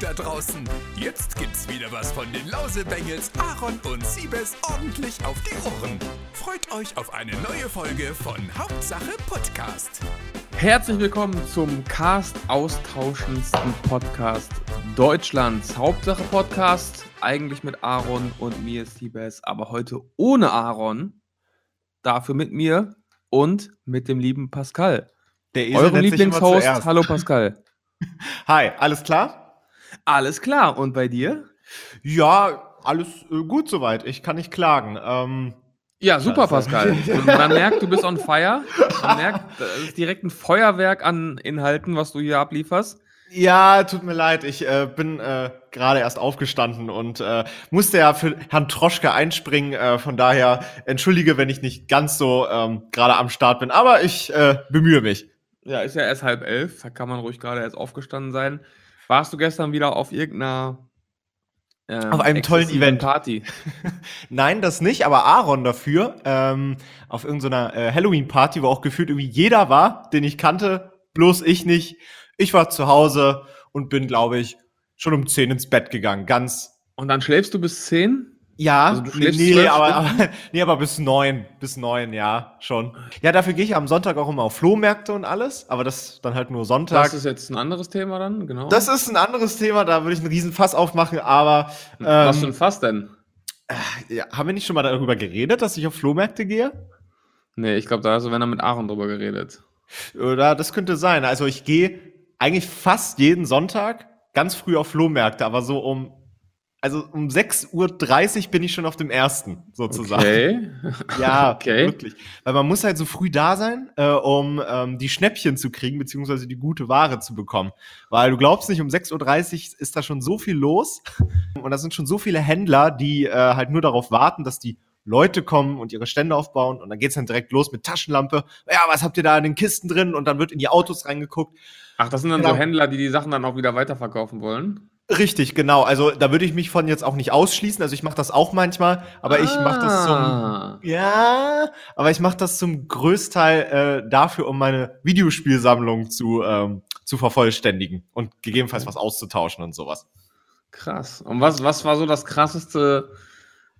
da draußen. Jetzt gibt's wieder was von den Lausebengels, Aaron und Siebes ordentlich auf die Ohren. Freut euch auf eine neue Folge von Hauptsache Podcast. Herzlich willkommen zum Cast austauschendsten Podcast Deutschlands. Hauptsache Podcast, eigentlich mit Aaron und mir Siebes, aber heute ohne Aaron. Dafür mit mir und mit dem lieben Pascal. Der Esel Eurem Lieblingshost. Hallo Pascal. Hi, alles klar? Alles klar. Und bei dir? Ja, alles äh, gut soweit. Ich kann nicht klagen. Ähm, Ja, super, Scheiße. Pascal. Man merkt, du bist on fire. Man merkt, das ist direkt ein Feuerwerk an Inhalten, was du hier ablieferst. ja, tut mir leid. Ich äh, bin äh, gerade erst aufgestanden und äh, musste ja für Herrn Troschke einspringen. Äh, von daher entschuldige, wenn ich nicht ganz so ähm, gerade am Start bin. Aber ich äh, bemühe mich. Ja, ist ja erst halb elf. Da kann man ruhig gerade erst aufgestanden sein. Warst du gestern wieder auf irgendeiner ähm, Auf einem tollen Event. Party? Nein, das nicht, aber Aaron dafür. Ähm, auf irgendeiner äh, Halloween-Party, wo auch gefühlt irgendwie jeder war, den ich kannte, bloß ich nicht. Ich war zu Hause und bin, glaube ich, schon um 10 ins Bett gegangen. Ganz. Und dann schläfst du bis zehn? Ja, Also du nee, schläfst nee, aber, aber, nee, aber bis neun, bis neun, ja, schon. Ja, dafür gehe ich am Sonntag auch immer auf Flohmärkte und alles, aber das dann halt nur Sonntag. Das ist jetzt ein anderes Thema dann, genau. Das ist ein anderes Thema, da würde ich einen riesen Fass aufmachen, aber Was für ähm, ein Fass denn? ja, haben wir nicht schon mal darüber geredet, dass ich auf Flohmärkte gehe? Nee, ich glaube, da hast du, wenn er mit Aaron drüber geredet. Oder das könnte sein. Also ich gehe eigentlich fast jeden Sonntag ganz früh auf Flohmärkte, aber so um, also um 6.30 Uhr bin ich schon auf dem ersten, sozusagen. Okay. Ja, Okay. wirklich. Weil man muss halt so früh da sein, äh, um ähm, die Schnäppchen zu kriegen, beziehungsweise die gute Ware zu bekommen. Weil du glaubst nicht, um 6.30 Uhr ist da schon so viel los. Und da sind schon so viele Händler, die äh, halt nur darauf warten, dass die Leute kommen und ihre Stände aufbauen. Und dann geht's dann direkt los mit Taschenlampe. Ja, was habt ihr da in den Kisten drin? Und dann wird in die Autos reingeguckt. Ach, das sind dann Genau. so Händler, die die Sachen dann auch wieder weiterverkaufen wollen? Richtig, genau. Also da würde ich mich von jetzt auch nicht ausschließen. Also ich mache das auch manchmal, aber ich mache das zum Ah. Ja, aber ich mache das zum Größteil äh, dafür, um meine Videospielsammlung zu, ähm, zu vervollständigen und gegebenenfalls was auszutauschen und sowas. Krass. Und was, was war so das krasseste,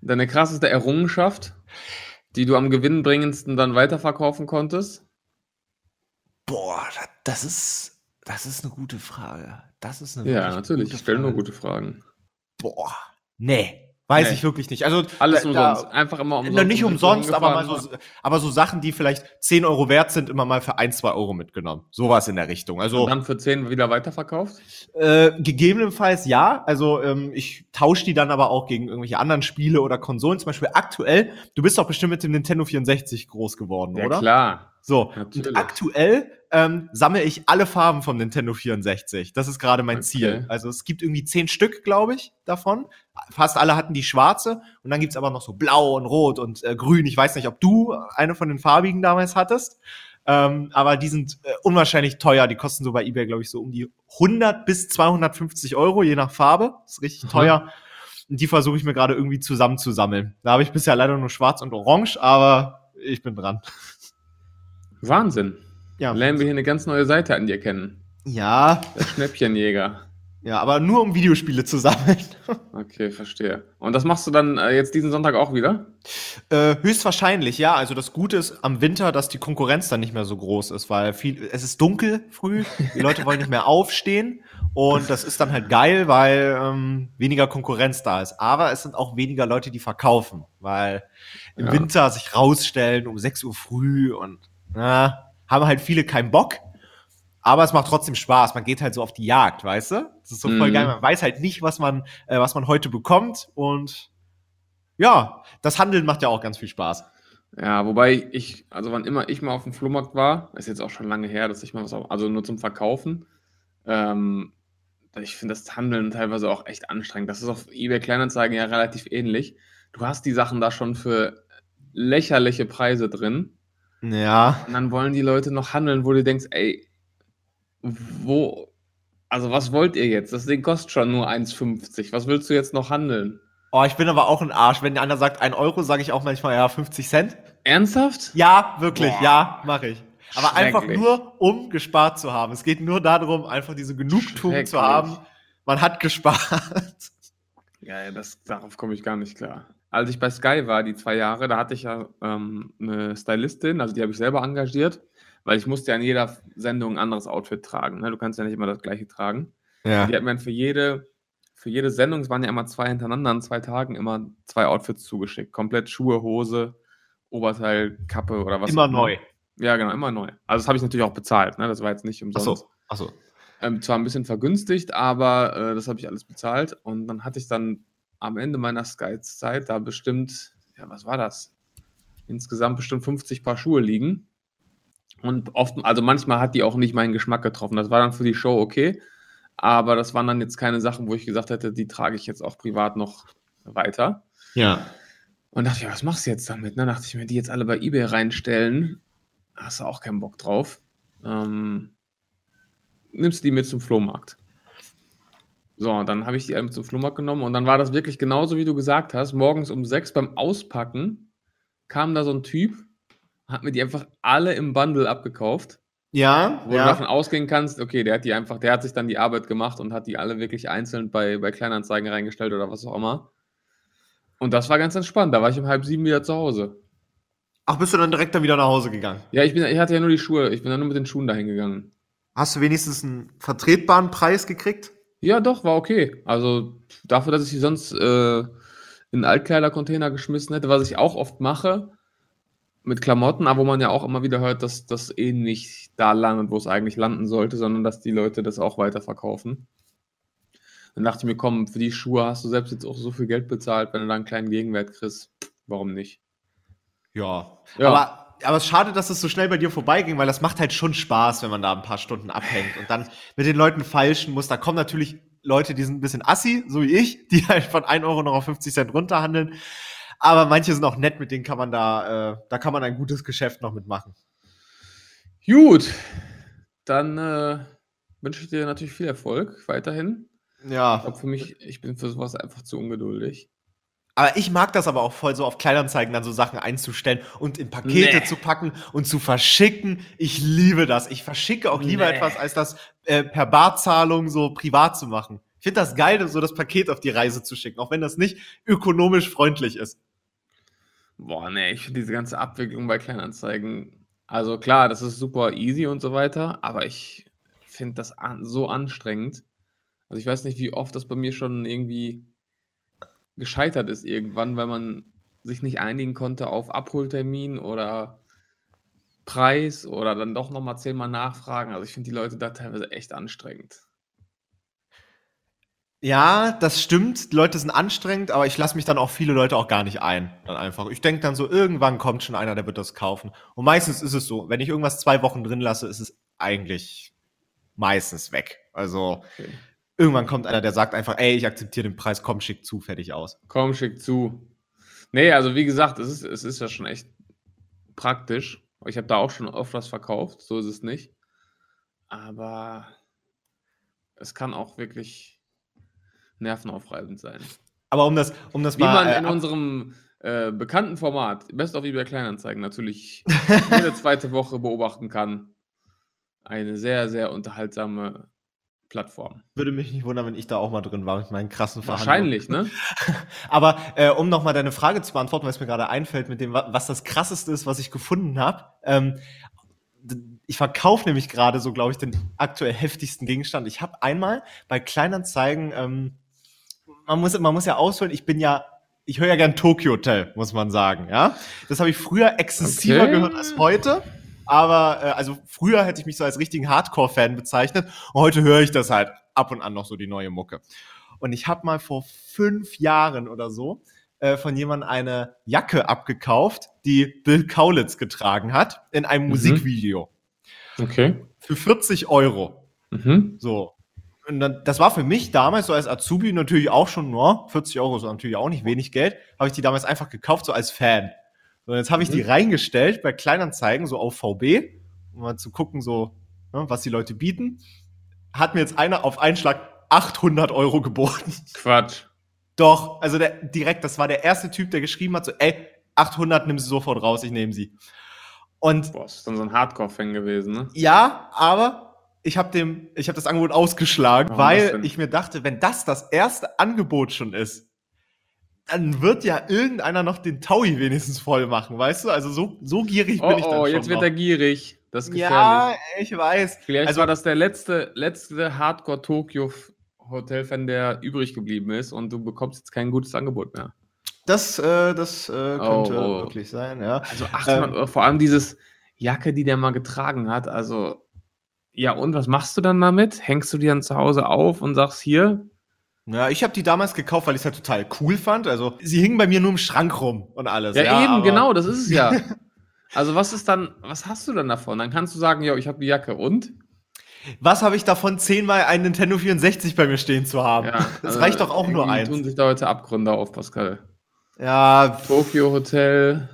deine krasseste Errungenschaft, die du am gewinnbringendsten dann weiterverkaufen konntest? Boah, das ist, das ist eine gute Frage. Das ist eine Ja, natürlich. Ich stelle nur gute Fragen. Boah, nee, weiß Nee. ich wirklich nicht. Also Alles da- umsonst. Da, Einfach immer umsonst. Na, nicht umsonst, aber mal so, aber so Sachen, die vielleicht 10 Euro wert sind, immer mal für 1, 2 Euro mitgenommen. Sowas in der Richtung. Also Und dann für 10 wieder weiterverkauft? Äh, gegebenenfalls ja. Also ähm, ich tausche die dann aber auch gegen irgendwelche anderen Spiele oder Konsolen. Zum Beispiel aktuell, du bist doch bestimmt mit dem Nintendo 64 groß geworden, Ja, oder? klar. So, Natürlich. und aktuell ähm, sammle ich alle Farben vom Nintendo 64. Das ist gerade mein Okay. Ziel. Also es gibt irgendwie zehn Stück, glaube ich, davon. Fast alle hatten die schwarze. Und dann gibt's aber noch so blau und rot und äh, grün. Ich weiß nicht, ob du eine von den farbigen damals hattest. Ähm, aber die sind äh, unwahrscheinlich teuer. Die kosten so bei eBay, glaube ich, so um die 100 bis 250 Euro, je nach Farbe. Das ist richtig Mhm. teuer. Und die versuche ich mir gerade irgendwie zusammenzusammeln. Da habe ich bisher leider nur schwarz und orange, aber ich bin dran. Wahnsinn. Ja, Lernen wir hier eine ganz neue Seite an dir kennen. ja, Der Schnäppchenjäger. ja, aber nur um Videospiele zu sammeln. Okay, verstehe. Und das machst du dann äh, jetzt diesen Sonntag auch wieder? Äh, höchstwahrscheinlich, ja. Also das Gute ist am Winter, dass die Konkurrenz dann nicht mehr so groß ist, weil viel, es ist dunkel früh, die Leute wollen nicht mehr aufstehen und das ist dann halt geil, weil ähm, weniger Konkurrenz da ist. Aber es sind auch weniger Leute, die verkaufen, weil im Ja. Winter sich rausstellen um 6 Uhr früh und na, haben halt viele keinen Bock. Aber es macht trotzdem Spaß. Man geht halt so auf die Jagd, weißt du? Das ist so voll Mhm. geil. Man weiß halt nicht, was man, äh, was man heute bekommt und ja, das Handeln macht ja auch ganz viel Spaß. Ja, wobei ich, also wann immer ich mal auf dem Flohmarkt war, ist jetzt auch schon lange her, dass ich mal was, auf, also nur zum Verkaufen, ähm, ich finde das Handeln teilweise auch echt anstrengend. Das ist auf eBay Kleinanzeigen ja relativ ähnlich. Du hast die Sachen da schon für lächerliche Preise drin Ja. und dann wollen die Leute noch handeln, wo du denkst, ey, wo, also was wollt ihr jetzt? Das Ding kostet schon nur 1,50. Was willst du jetzt noch handeln? Oh, ich bin aber auch ein Arsch. Wenn einer sagt 1 Euro, sage ich auch manchmal, ja, 50 Cent. Ernsthaft? Ja, wirklich, Boah. ja, mache ich. Aber einfach nur, um gespart zu haben. Es geht nur darum, einfach diese Genugtuung zu haben, man hat gespart. Ja, ja, das, darauf komme ich gar nicht klar. Als ich bei Sky war, die zwei Jahre, da hatte ich ja ähm, eine Stylistin, also die habe ich selber engagiert, weil ich musste ja in jeder Sendung ein anderes Outfit tragen. Ne? Du kannst ja nicht immer das gleiche tragen. Ja. Die hat mir dann für jede, für jede Sendung, es waren ja immer zwei hintereinander, an zwei Tagen immer zwei Outfits zugeschickt. Komplett Schuhe, Hose, Oberteil, Kappe oder was. Immer auch immer. neu. Ja, genau, immer neu. Also das habe ich natürlich auch bezahlt, ne? Das war jetzt nicht umsonst. Achso, achso. Ähm, zwar ein bisschen vergünstigt, aber äh, das habe ich alles bezahlt. Und dann hatte ich dann am Ende meiner Sky-Zeit da bestimmt, ja, was war das? Insgesamt bestimmt 50 Paar Schuhe liegen. Und oft, also manchmal hat die auch nicht meinen Geschmack getroffen. Das war dann für die Show okay. Aber das waren dann jetzt keine Sachen, wo ich gesagt hätte, die trage ich jetzt auch privat noch weiter. Ja. Und dachte, ja, was machst du jetzt damit? Dann dachte ich mir, die jetzt alle bei eBay reinstellen, hast du auch keinen Bock drauf. Ähm, nimmst du die mit zum Flohmarkt. So, und dann habe ich die alle mit zum Flohmarkt genommen und dann war das wirklich genauso, wie du gesagt hast. Morgens um sechs beim Auspacken kam da so ein Typ, hat mir die einfach alle im Bundle abgekauft, Ja, wo du ja. davon ausgehen kannst, okay, der hat die einfach, der hat sich dann die Arbeit gemacht und hat die alle wirklich einzeln bei, bei Kleinanzeigen reingestellt oder was auch immer. Und das war ganz entspannt. Da war ich um halb sieben wieder zu Hause. Ach, bist du dann direkt dann wieder nach Hause gegangen? Ja, ich, bin, ich hatte ja nur die Schuhe. Ich bin dann nur mit den Schuhen dahin gegangen. Hast du wenigstens einen vertretbaren Preis gekriegt? Ja, doch, war okay. Also dafür, dass ich sie sonst äh, in einen Altkleidercontainer geschmissen hätte, was ich auch oft mache mit Klamotten, aber wo man ja auch immer wieder hört, dass das eh nicht da landet, wo es eigentlich landen sollte, sondern dass die Leute das auch weiterverkaufen. Dann dachte ich mir, komm, für die Schuhe hast du selbst jetzt auch so viel Geld bezahlt, wenn du da einen kleinen Gegenwert kriegst. Warum nicht? Ja. Ja. Aber, aber es ist schade, dass es so schnell bei dir vorbeiging, weil das macht halt schon Spaß, wenn man da ein paar Stunden abhängt und dann mit den Leuten feilschen muss. Da kommen natürlich Leute, die sind ein bisschen assi, so wie ich, die halt von 1 Euro noch auf 50 Cent runterhandeln. Aber manche sind auch nett, mit denen kann man da, äh, da kann man ein gutes Geschäft noch mitmachen. Gut, dann äh, wünsche ich dir natürlich viel Erfolg weiterhin. Ich Ja. glaube, für mich, ich bin für sowas einfach zu ungeduldig. Aber ich mag das aber auch voll so auf Kleinanzeigen dann so Sachen einzustellen und in Pakete Nee. zu packen und zu verschicken. Ich liebe das. Ich verschicke auch lieber Nee. etwas, als das äh, per Barzahlung so privat zu machen. Ich finde das geil, so das Paket auf die Reise zu schicken, auch wenn das nicht ökonomisch freundlich ist. Boah, nee, ich finde diese ganze Abwicklung bei Kleinanzeigen, also klar, das ist super easy und so weiter, aber ich finde das an, so anstrengend. Also ich weiß nicht, wie oft das bei mir schon irgendwie gescheitert ist irgendwann, weil man sich nicht einigen konnte auf Abholtermin oder Preis oder dann doch nochmal zehnmal nachfragen. Also ich finde die Leute da teilweise echt anstrengend. Ja, das stimmt. Die Leute sind anstrengend, aber ich lasse mich dann auch viele Leute auch gar nicht ein. Dann einfach. Ich denke dann so, irgendwann kommt schon einer, der wird das kaufen. Und meistens ist es so, wenn ich irgendwas zwei Wochen drin lasse, ist es eigentlich meistens weg. Also Okay. Irgendwann kommt einer, der sagt einfach, ey, ich akzeptiere den Preis, komm, schick zu, fertig aus. Komm, schick zu. Nee, also wie gesagt, es ist, es ist ja schon echt praktisch. Ich habe da auch schon oft was verkauft, so ist es nicht. Aber es kann auch wirklich nervenaufreibend sein. Aber um das, um das Wie mal. man äh, in unserem äh, bekannten Format, Best of eBay Kleinanzeigen, natürlich jede zweite Woche beobachten kann. Eine sehr, sehr unterhaltsame Plattform. würde mich nicht wundern, wenn ich da auch mal drin war mit meinen krassen Verhandlungen. Wahrscheinlich, ne? Aber äh, um nochmal deine Frage zu beantworten, weil es mir gerade einfällt, mit dem, wa- was das krasseste ist, was ich gefunden habe. Ähm, ich verkaufe nämlich gerade so, glaube ich, den aktuell heftigsten Gegenstand. Ich habe einmal bei Kleinanzeigen, ähm, man, muss, man muss ja ausholen, ich bin ja, ich höre ja gern Tokyo Hotel, muss man sagen, ja. Das habe ich früher exzessiver Okay. gehört als heute. Aber äh, also früher hätte ich mich so als richtigen Hardcore-Fan bezeichnet. Und heute höre ich das halt ab und an noch so die neue Mucke. Und ich habe mal vor fünf Jahren oder so äh, von jemandem eine Jacke abgekauft, die Bill Kaulitz getragen hat, in einem Mhm. Musikvideo. Okay. Für 40 Euro. Mhm. So. Und dann, das war für mich damals so als Azubi natürlich auch schon, no, 40 Euro ist natürlich auch nicht wenig Geld, habe ich die damals einfach gekauft, so als Fan. So, und jetzt habe ich Mhm. die reingestellt bei Kleinanzeigen, so auf VB, um mal zu gucken, so, ne, was die Leute bieten. Hat mir jetzt einer auf einen Schlag 800 Euro geboten. Quatsch. Doch, also der, direkt, das war der erste Typ, der geschrieben hat, so, ey, 800, nimm sie sofort raus, ich nehme sie. Und Boah, ist dann so ein Hardcore-Fan gewesen, ne? ja, aber ich habe dem, ich habe das Angebot ausgeschlagen, Warum weil ich mir dachte, wenn das das erste Angebot schon ist, dann wird ja irgendeiner noch den Taui wenigstens voll machen, weißt du? Also so, so gierig bin Oh, ich dann oh, jetzt wird noch. er gierig. Das ist gefährlich. Ja, ich weiß. Vielleicht also- war das der letzte, letzte Hardcore-Tokyo-Hotel-Fan, der übrig geblieben ist und du bekommst jetzt kein gutes Angebot mehr. Das, äh, das äh, könnte Oh, oh. wirklich sein, ja. Also 800 Ähm. Euro, vor allem dieses Jacke, die der mal getragen hat. Also, ja, und was machst du dann damit? Hängst du die dann zu Hause auf und sagst hier? Ja, ich habe die damals gekauft, weil ich es halt total cool fand. Also, sie hingen bei mir nur im Schrank rum und alles. Ja, eben, aber- genau, das ist es ja. also, was ist dann, was hast du dann davon? Dann kannst du sagen, ja, ich habe die Jacke und? Was habe ich davon, zehnmal ein Nintendo 64 bei mir stehen zu haben? Ja, das also reicht doch auch nur eins. tun sich da heute Abgründe auf, Pascal. Ja, Tokyo Hotel.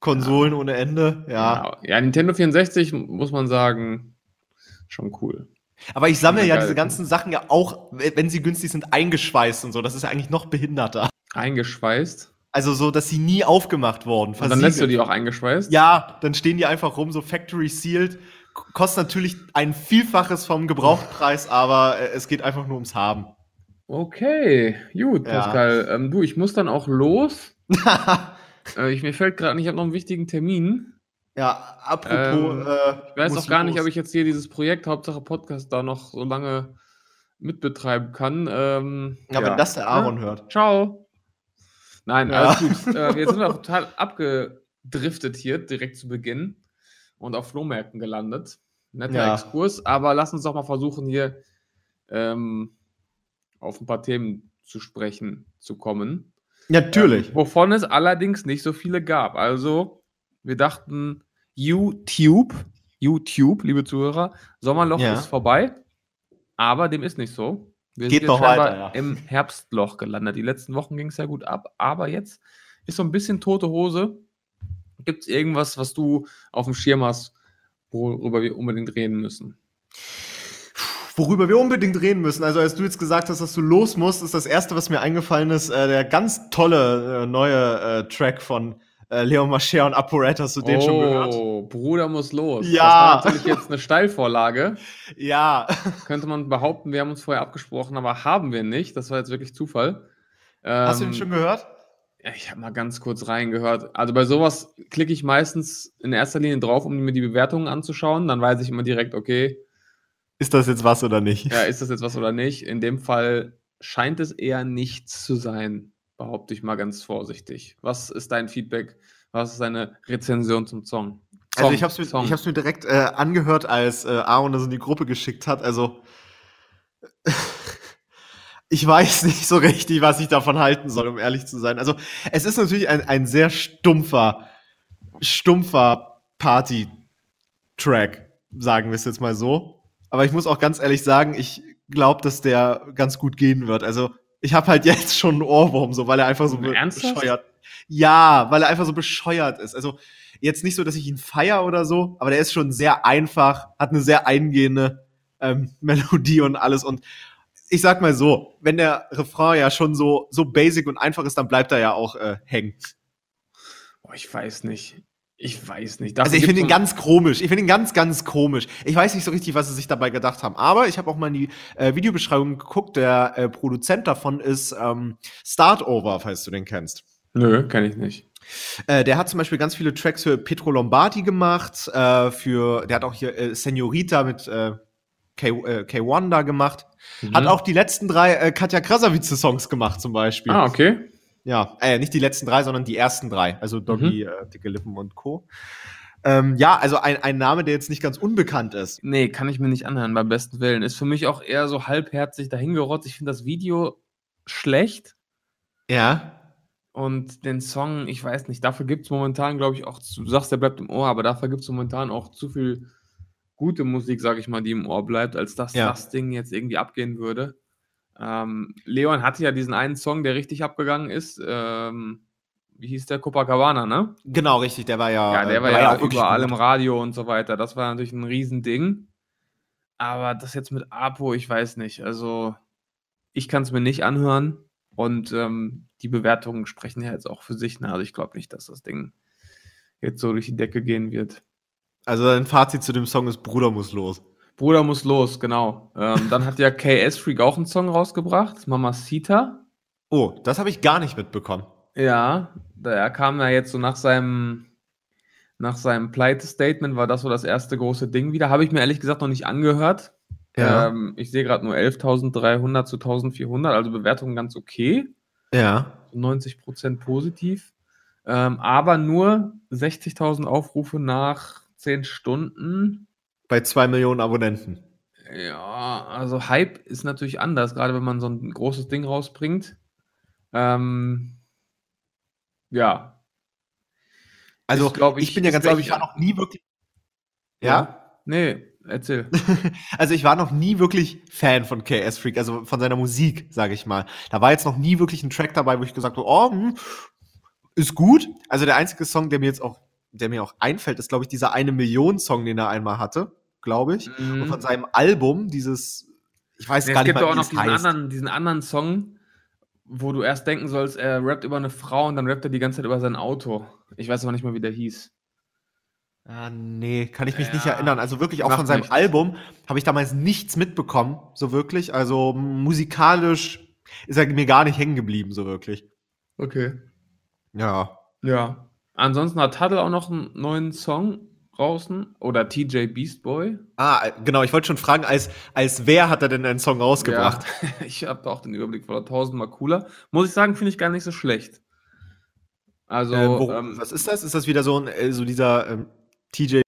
Konsolen ohne Ende, ja. Genau. Ja, Nintendo 64 muss man sagen, schon cool. Aber ich sammle Ja, ja diese ganzen Sachen ja auch, wenn sie günstig sind, eingeschweißt und so. Das ist ja eigentlich noch behinderter. Eingeschweißt. Also so, dass sie nie aufgemacht wurden. Und dann lässt du versiegelt. die auch eingeschweißt? Ja, dann stehen die einfach rum, so Factory Sealed. Kostet natürlich ein Vielfaches vom Gebrauchtpreis, aber äh, es geht einfach nur ums Haben. Okay, gut, Ja. Pascal. Ähm, du, ich muss dann auch los. Äh, ich, mir fällt gerade, ich habe noch einen wichtigen Termin. Ja, apropos. Ähm, äh, Ich weiß auch gar nicht, ob ich jetzt hier dieses Projekt Hauptsache Podcast da noch so lange mitbetreiben kann. Ähm, Ja, wenn das der Aaron hört. Ciao. Nein, Ja. alles gut. äh, wir sind auch total abgedriftet hier direkt zu Beginn und auf Flohmärkten gelandet. Netter Ja. Exkurs, aber lass uns doch mal versuchen, hier ähm, auf ein paar Themen zu sprechen zu kommen. Natürlich. Ähm, wovon es allerdings nicht so viele gab. Also, wir dachten, YouTube, YouTube, liebe Zuhörer, Sommerloch Ja. ist vorbei, aber dem ist nicht so. Wir Geht sind noch weiter, ja. im Herbstloch gelandet. Die letzten Wochen ging es ja gut ab, aber jetzt ist so ein bisschen tote Hose. Gibt es irgendwas, was du auf dem Schirm hast, worüber wir unbedingt reden müssen? Worüber wir unbedingt reden müssen, also als du jetzt gesagt hast, dass du los musst, ist das erste, was mir eingefallen ist, äh, der ganz tolle äh, neue äh, Track von äh, Leo Mascher und Apparatus. Hast du den schon gehört? Oh, Bruder muss los. Ja. Das war natürlich jetzt eine Steilvorlage. Ja. Könnte man behaupten, wir haben uns vorher abgesprochen, aber haben wir nicht. Das war jetzt wirklich Zufall. Hast du Ähm, den schon gehört? Ja, ich habe mal ganz kurz reingehört. Also bei sowas klicke ich meistens in erster Linie drauf, um mir die Bewertungen anzuschauen. Dann weiß ich immer direkt, okay, Ist das jetzt was oder nicht? ja, ist das jetzt was oder nicht? In dem Fall scheint es eher nichts zu sein, behaupte ich mal ganz vorsichtig. Was ist dein Feedback? Was ist deine Rezension zum Song? Also Song, ich habe es mir, ich hab's mir direkt äh, angehört, als äh, Aaron das in die Gruppe geschickt hat. Also ich weiß nicht so richtig, was ich davon halten soll, um ehrlich zu sein. Also es ist natürlich ein, ein sehr stumpfer, stumpfer Party-Track, sagen wir es jetzt mal so. Aber ich muss auch ganz ehrlich sagen, ich glaube, dass der ganz gut gehen wird. Also ich habe halt jetzt schon einen Ohrwurm, so weil er einfach so be Ernsthaft? bescheuert. Ja, weil er einfach so bescheuert ist. Also jetzt nicht so, dass ich ihn feier oder so, aber der ist schon sehr einfach, hat eine sehr eingehende ähm, Melodie und alles. Und ich sag mal so, wenn der Refrain ja schon so, so basic und einfach ist, dann bleibt er ja auch äh, hängen. Boah, ich weiß nicht. Ich weiß nicht. Also Dafür ich finde ihn ganz komisch. Ich finde ihn ganz, ganz komisch. Ich weiß nicht so richtig, was sie sich dabei gedacht haben. Aber ich habe auch mal in die äh, Videobeschreibung geguckt. Der äh, Produzent davon ist ähm, Startover, falls du den kennst. Nö, kenne ich nicht. Äh, der hat zum Beispiel ganz viele Tracks für Petro Lombardi gemacht. Äh, für, der hat auch hier äh, Senorita mit äh, K, äh, K1 da gemacht. Hat Mhm. auch die letzten drei äh, Katja Krasavice-Songs gemacht zum Beispiel. Ah, okay. Ja, äh, nicht die letzten drei, sondern die ersten drei. Also Doggy, Mhm. äh, Dicke Lippen und Co. Ähm, ja, also ein, ein Name, der jetzt nicht ganz unbekannt ist. Nee, kann ich mir nicht anhören, beim besten Willen. Ist für mich auch eher so halbherzig dahingerotzt. Ich finde das Video schlecht Ja. und den Song, ich weiß nicht, dafür gibt es momentan, glaube ich, auch, zu, du sagst, der bleibt im Ohr, aber dafür gibt es momentan auch zu viel gute Musik, sage ich mal, die im Ohr bleibt, als dass Ja. das Ding jetzt irgendwie abgehen würde. Ähm, Leon hatte ja diesen einen Song, der richtig abgegangen ist. Ähm, wie hieß der? Copacabana, ne? Genau, richtig, der war ja. Ja, der äh, war ja, auch wirklich überall im Radio und so weiter. Das war natürlich ein Riesending. Aber das jetzt mit Apo, ich weiß nicht. Also, ich kann es mir nicht anhören. Und ähm, die Bewertungen sprechen ja jetzt auch für sich. Ne? Also, ich glaube nicht, dass das Ding jetzt so durch die Decke gehen wird. Also ein Fazit zu dem Song ist, Bruder muss los. Bruder muss los, genau. Ähm, dann hat ja KS Freak auch einen Song rausgebracht, Mamacita. Oh, das habe ich gar nicht mitbekommen. Ja, da kam ja jetzt so nach seinem, nach seinem Pleite-Statement, war das so das erste große Ding wieder. Habe ich mir ehrlich gesagt noch nicht angehört. Ja. Ähm, ich sehe gerade nur 11.300 zu 1.400, also Bewertungen ganz okay. Ja. 90% positiv. Ähm, aber nur 60.000 Aufrufe nach 10 Stunden. Bei zwei Millionen Abonnenten. Ja, also Hype ist natürlich anders, gerade wenn man so ein großes Ding rausbringt. Ähm, ja. Also, glaub ich, ich- bin ja ganz ehrlich, ich war noch nie wirklich. Ja? Nee, erzähl. Also ich war noch nie wirklich Fan von KS Freak, also von seiner Musik, sage ich mal. Da war jetzt noch nie wirklich ein Track dabei, wo ich gesagt habe, oh, hm, ist gut. Also der einzige Song, der mir jetzt auch, der mir auch einfällt, ist, glaube ich, dieser eine Million Song, den er einmal hatte, glaube ich. Mhm. Und von seinem Album, dieses, ich weiß Nee, gar es nicht gibt mal, auch wie noch es diesen heißt. anderen, diesen anderen Song, wo du erst denken sollst, er rappt über eine Frau und dann rappt er die ganze Zeit über sein Auto. Ich weiß aber nicht mehr, wie der hieß. Ah, nee, kann ich mich nicht Ja, erinnern. Also wirklich auch macht von seinem nichts. Album habe ich damals nichts mitbekommen, so wirklich. Also musikalisch ist er mir gar nicht hängen geblieben, so wirklich. Okay. Ja. Ja. Ansonsten hat Tuddle auch noch einen neuen Song draußen. Oder TJ Beast Boy. Ah, genau, ich wollte schon fragen, als, als wer hat er denn einen Song rausgebracht? Ja, ich habe da auch den Überblick von tausendmal cooler. Muss ich sagen, finde ich gar nicht so schlecht. Also, Ähm, wo, ähm, was ist das? Ist das wieder so ein, äh, so dieser ähm, TJ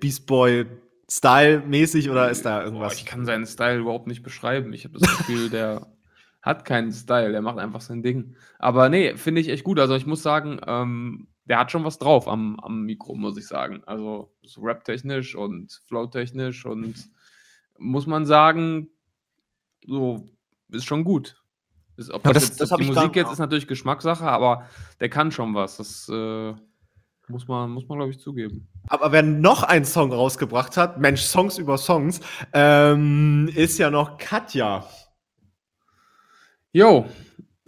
Beast Boy Style mäßig oder ist da boah, irgendwas? ich kann seinen Style überhaupt nicht beschreiben. Ich habe das Gefühl, der hat keinen Style, der macht einfach sein Ding. Aber nee, finde ich echt gut. Also ich muss sagen, ähm, der hat schon was drauf am, am Mikro, muss ich sagen. Also so rap-technisch und flow-technisch und muss man sagen, so ist schon gut. Ist, ob Ja, das, das- jetzt, das die Musik jetzt ist natürlich Geschmackssache, aber der kann schon was. Das äh, muss man, muss man glaube ich, zugeben. Aber wer noch einen Song rausgebracht hat, Mensch, Songs über Songs, ähm, ist ja noch Katja. Jo,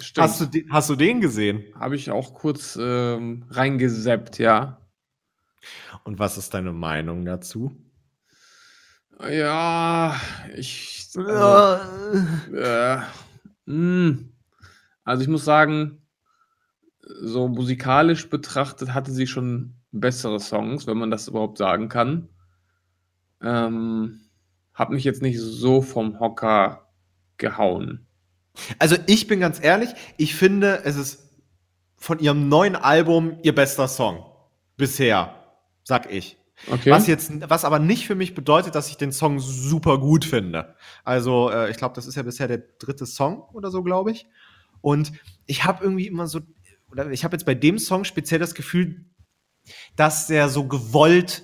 stimmt. Hast du, den- hast du den gesehen? Habe ich auch kurz ähm, reingeseppt, ja. Und was ist deine Meinung dazu? Ja, ich. Also, äh, mh. also ich muss sagen, so musikalisch betrachtet hatte sie schon bessere Songs, wenn man das überhaupt sagen kann. Ähm, hab mich jetzt nicht so vom Hocker gehauen. Also ich bin ganz ehrlich, ich finde, es ist von ihrem neuen Album ihr bester Song. Bisher, sag ich. Okay. Was jetzt, was aber nicht für mich bedeutet, dass ich den Song super gut finde. Also, äh, ich glaube, das ist ja bisher der dritte Song oder so, glaube ich. Und ich habe irgendwie immer so, oder ich habe jetzt bei dem Song speziell das Gefühl, dass der so gewollt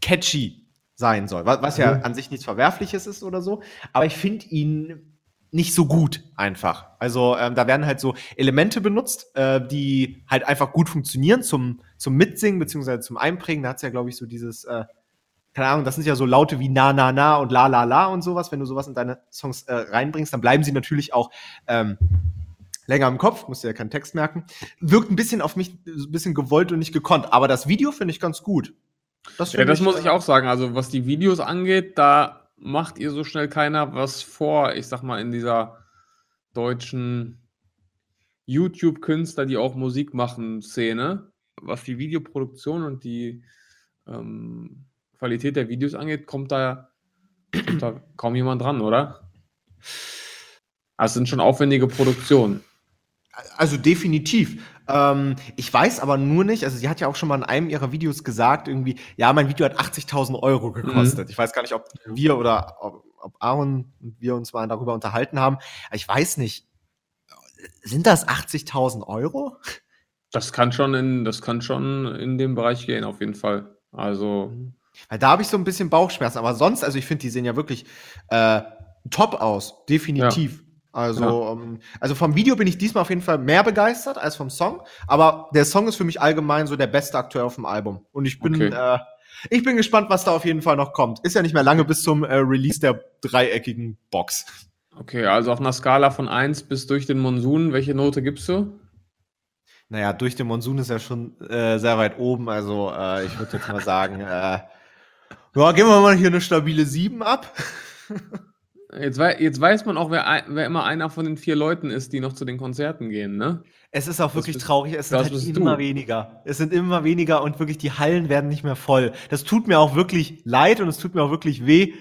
catchy sein soll. Was, was ja Mhm. an sich nichts Verwerfliches ist oder so. Aber ich finde ihn nicht so gut einfach. Also ähm, da werden halt so Elemente benutzt, äh, die halt einfach gut funktionieren zum, zum Mitsingen beziehungsweise zum Einprägen. Da hat's ja, glaube ich, so dieses, äh, keine Ahnung, das sind ja so Laute wie na, na, na und la, la, la und sowas. Wenn du sowas in deine Songs äh, reinbringst, dann bleiben sie natürlich auch ähm, länger im Kopf, musst dir ja keinen Text merken. Wirkt ein bisschen auf mich, ein bisschen gewollt und nicht gekonnt. Aber das Video finde ich ganz gut. Das, Ja, das muss äh, ich auch sagen. Also, was die Videos angeht, da macht ihr so schnell keiner was vor. Ich sag mal, in dieser deutschen YouTube-Künstler, die auch Musik machen, Szene. Was die Videoproduktion und die ähm, Qualität der Videos angeht, kommt da, kommt da kaum jemand dran, oder? Also, es sind schon aufwendige Produktionen. Also definitiv. Ähm, ich weiß aber nur nicht, also sie hat ja auch schon mal in einem ihrer Videos gesagt, irgendwie, ja, mein Video hat 80.000 Euro gekostet. Ich weiß gar nicht, ob wir oder ob, ob Aaron und wir uns mal darüber unterhalten haben. Aber ich weiß nicht. Sind das 80.000 Euro? Das kann schon in, das kann schon in dem Bereich gehen, auf jeden Fall. Also, Weil da habe ich so ein bisschen Bauchschmerzen. Aber sonst, also ich finde, die sehen ja wirklich äh, top aus. Definitiv. Also, ähm, also vom Video bin ich diesmal auf jeden Fall mehr begeistert als vom Song. Aber der Song ist für mich allgemein so der beste aktuell auf dem Album. Und ich bin, Okay. äh, ich bin gespannt, was da auf jeden Fall noch kommt. Ist ja nicht mehr lange bis zum äh, Release der dreieckigen Box. Okay, also auf einer Skala von 1 bis durch den Monsun, welche Note gibst du? Naja, durch den Monsun ist ja schon äh, sehr weit oben. Also äh, ich würde jetzt mal sagen, äh, Ja, geben wir mal hier eine stabile 7 ab. Jetzt, wei jetzt weiß man auch, wer, wer immer einer von den vier Leuten ist, die noch zu den Konzerten gehen, ne? Es ist auch wirklich bist- traurig, es sind halt immer du. weniger. Es sind immer weniger und wirklich die Hallen werden nicht mehr voll. Das tut mir auch wirklich leid und es tut mir auch wirklich weh.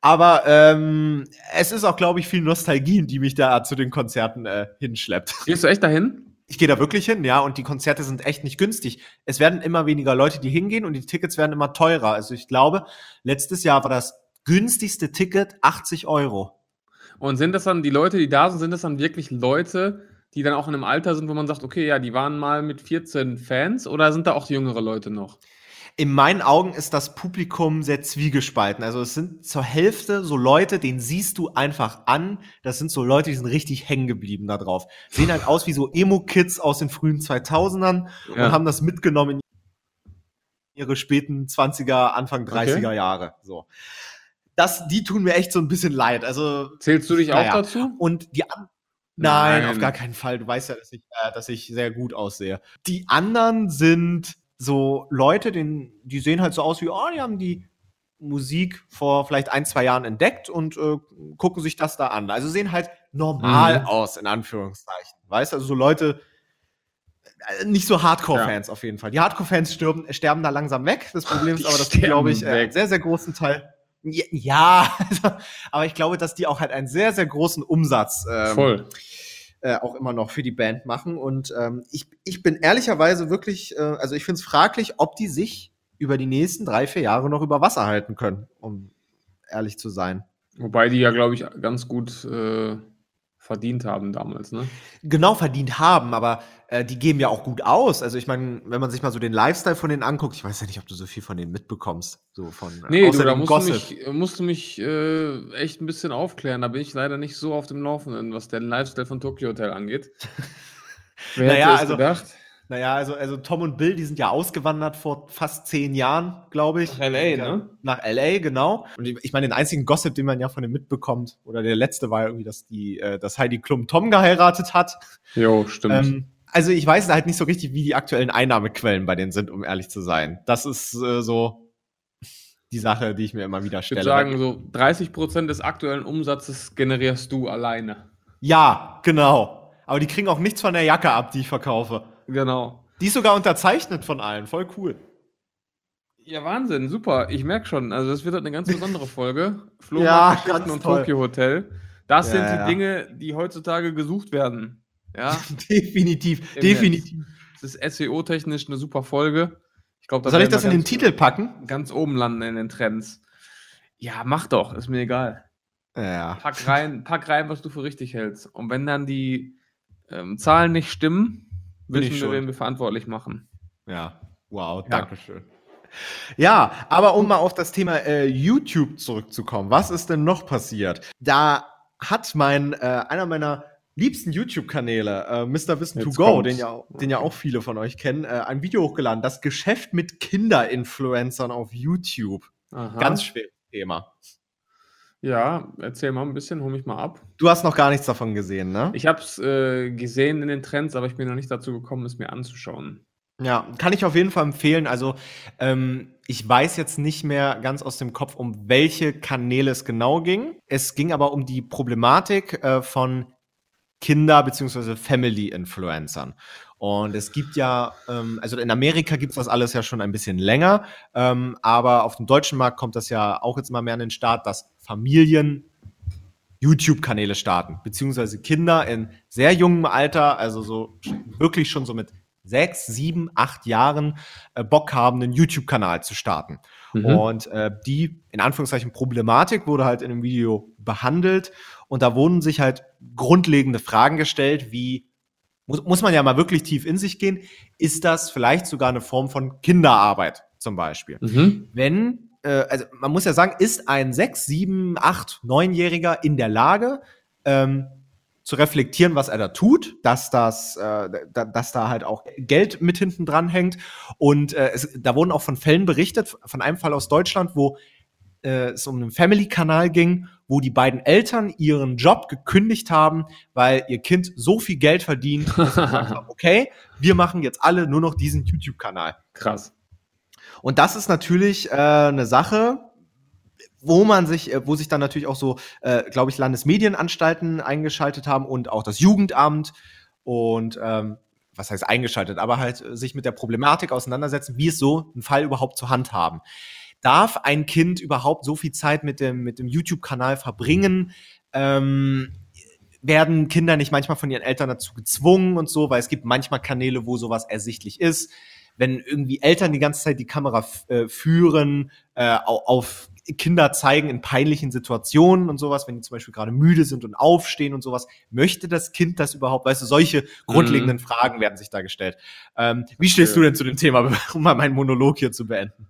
Aber ähm, es ist auch, glaube ich, viel Nostalgie, die mich da zu den Konzerten äh, hinschleppt. Gehst du echt dahin? Ich gehe da wirklich hin, ja, und die Konzerte sind echt nicht günstig. Es werden immer weniger Leute, die hingehen und die Tickets werden immer teurer. Also ich glaube, letztes Jahr war das günstigste Ticket 80 Euro. Und sind das dann die Leute, die da sind, sind das dann wirklich Leute, die dann auch in einem Alter sind, wo man sagt, okay, ja, die waren mal mit 14 Fans oder sind da auch jüngere Leute noch? In meinen Augen ist das Publikum sehr zwiegespalten. Also es sind zur Hälfte so Leute, denen siehst du einfach an. Das sind so Leute, die sind richtig hängen geblieben da drauf. Sehen halt aus wie so Emo-Kids aus den frühen 2000ern und haben das mitgenommen in ihre späten 20er, Anfang 30er Jahre. So. Das, die tun mir echt so ein bisschen leid. Also Zählst du dich Naja. auch dazu? und die an Nein, Nein. auf gar keinen Fall. Du weißt ja, dass ich, äh, dass ich sehr gut aussehe. Die anderen sind so Leute, den, die sehen halt so aus wie, oh, die haben die Musik vor vielleicht ein, zwei Jahren entdeckt und äh, gucken sich das da an. Also sehen halt normal Mhm. aus, in Anführungszeichen. Weißt du, also so Leute, äh, nicht so Hardcore-Fans auf jeden Fall. Die Hardcore-Fans sterben, sterben da langsam weg. Das Problem ist aber, dass die, glaube ich, äh, einen sehr, sehr großen Teil. Ja, also, aber ich glaube, dass die auch halt einen sehr, sehr großen Umsatz ähm, Voll. äh, auch immer noch für die Band machen. Und ähm, ich, ich bin ehrlicherweise wirklich, äh, also ich finde es fraglich, ob die sich über die nächsten drei, vier Jahre noch über Wasser halten können, um ehrlich zu sein. Wobei die ja, glaube ich, ganz gut äh, verdient haben damals, ne? Genau verdient haben, aber äh, die geben ja auch gut aus. Also ich meine, wenn man sich mal so den Lifestyle von denen anguckt, ich weiß ja nicht, ob du so viel von denen mitbekommst. So von äh, Nee, du, da musst du Gossip. mich, äh, musst du mich äh, echt ein bisschen aufklären. Da bin ich leider nicht so auf dem Laufenden, was den Lifestyle von Tokyo Hotel angeht. Wer Naja, hätte es also- gedacht? Naja, also, also Tom und Bill, die sind ja ausgewandert vor fast zehn Jahren, glaube ich. Nach LA, ne? Nach LA, genau. Und ich meine, den einzigen Gossip, den man ja von dem mitbekommt, oder der letzte war ja irgendwie, dass die, äh, dass Heidi Klum Tom geheiratet hat. Jo, stimmt. Ähm, also ich weiß halt nicht so richtig, wie die aktuellen Einnahmequellen bei denen sind, um ehrlich zu sein. Das ist äh, so die Sache, die ich mir immer wieder ich würde stelle. sagen, so 30% des aktuellen Umsatzes generierst du alleine. ja, genau. Aber die kriegen auch nichts von der Jacke ab, die ich verkaufe. Genau. Die ist sogar unterzeichnet von allen. Voll cool. Ja, Wahnsinn, super. Ich merke schon. Also, das wird heute eine ganz besondere Folge. Ja, Flohmarktgeschichten ganz und toll. Tokyo Hotel. Das Ja, sind die ja. Dinge, die heutzutage gesucht werden. Ja, definitiv, Im definitiv. das ist SEO-technisch eine super Folge. Ich glaube, Soll ich das in den Titel packen? ganz oben landen in den Trends. Ja, mach doch, ist mir egal. Ja. Pack rein, pack rein, was du für richtig hältst. Und wenn dann die ähm, Zahlen nicht stimmen, wissen wir, wen wir verantwortlich machen. Ja, wow, Ja. danke schön. Ja, aber um mal auf das Thema äh, YouTube zurückzukommen, was ist denn noch passiert? Da hat mein, äh, einer meiner liebsten YouTube-Kanäle, äh, Mr. Wissen to Jetzt Go, kommt's. den ja, auch- den ja auch viele von euch kennen, äh, ein Video hochgeladen, das Geschäft mit Kinderinfluencern auf YouTube. Aha. Ganz schweres Thema. Ja, erzähl mal ein bisschen, hol mich mal ab. Du hast noch gar nichts davon gesehen, ne? Ich habe es äh, gesehen in den Trends, aber ich bin noch nicht dazu gekommen, es mir anzuschauen. Ja, kann ich auf jeden Fall empfehlen. Also, ähm, ich weiß jetzt nicht mehr ganz aus dem Kopf, um welche Kanäle es genau ging. Es ging aber um die Problematik äh, von Kinder- bzw. Family-Influencern. Und es gibt ja, ähm, also in Amerika gibt es das alles ja schon ein bisschen länger, ähm, aber auf dem deutschen Markt kommt das ja auch jetzt mal mehr an den Start, dass Familien YouTube-Kanäle starten, beziehungsweise Kinder in sehr jungem Alter, also so wirklich schon so mit sechs, sieben, acht Jahren äh, Bock haben, einen YouTube-Kanal zu starten. Mhm. Und äh, die, in Anführungszeichen, Problematik wurde halt in dem Video behandelt. Und da wurden sich halt grundlegende Fragen gestellt, wie, muss, muss man ja mal wirklich tief in sich gehen, ist das vielleicht sogar eine Form von Kinderarbeit zum Beispiel? Mhm. wenn, äh, also man muss ja sagen, ist ein sechs, sieben, acht, neunjähriger in der Lage, ähm, zu reflektieren, was er da tut, dass das, äh, da, dass da halt auch Geld mit hinten dran hängt. Und äh, es, da wurden auch von Fällen berichtet, von einem Fall aus Deutschland, wo äh, es um einen Family-Kanal ging, wo die beiden Eltern ihren Job gekündigt haben, weil ihr Kind so viel Geld verdient, dass sie gesagt haben, okay, wir machen jetzt alle nur noch diesen YouTube-Kanal. Krass. Und das ist natürlich äh, eine Sache, wo man sich, äh, wo sich dann natürlich auch so, äh, glaube ich, Landesmedienanstalten eingeschaltet haben und auch das Jugendamt und ähm, was heißt eingeschaltet, aber halt äh, sich mit der Problematik auseinandersetzen, wie es so einen Fall überhaupt zu handhaben. Darf ein Kind überhaupt so viel Zeit mit dem, mit dem YouTube-Kanal verbringen? Ähm, werden Kinder nicht manchmal von ihren Eltern dazu gezwungen und so, weil es gibt manchmal Kanäle, wo sowas ersichtlich ist. Wenn irgendwie Eltern die ganze Zeit die Kamera äh, führen, äh, auf Kinder zeigen in peinlichen Situationen und sowas, wenn die zum Beispiel gerade müde sind und aufstehen und sowas. Möchte das Kind das überhaupt? Weißt du, solche grundlegenden mhm. Fragen werden sich da gestellt. Ähm, wie stehst ja. du denn zu dem Thema, um mal meinen Monolog hier zu beenden?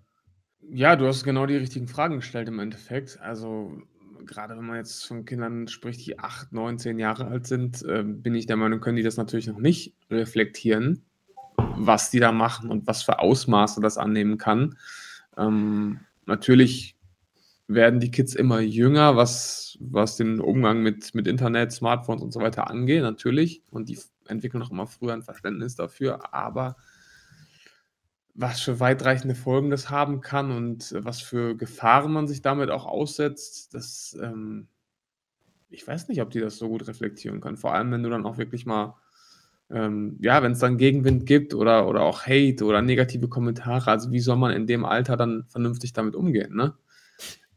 Ja, du hast genau die richtigen Fragen gestellt im Endeffekt. Also gerade wenn man jetzt von Kindern spricht, die acht, neun, zehn Jahre alt sind, äh, bin ich der Meinung, können die das natürlich noch nicht reflektieren, was die da machen und was für Ausmaße das annehmen kann. Ähm, natürlich werden die Kids immer jünger, was, was den Umgang mit, mit Internet, Smartphones und so weiter angeht, natürlich. Und die entwickeln auch immer früher ein Verständnis dafür. Aber was für weitreichende Folgen das haben kann und was für Gefahren man sich damit auch aussetzt, das, ähm, ich weiß nicht, ob die das so gut reflektieren können. Vor allem, wenn du dann auch wirklich mal, ähm, ja, wenn es dann Gegenwind gibt oder, oder auch Hate oder negative Kommentare, also wie soll man in dem Alter dann vernünftig damit umgehen, ne?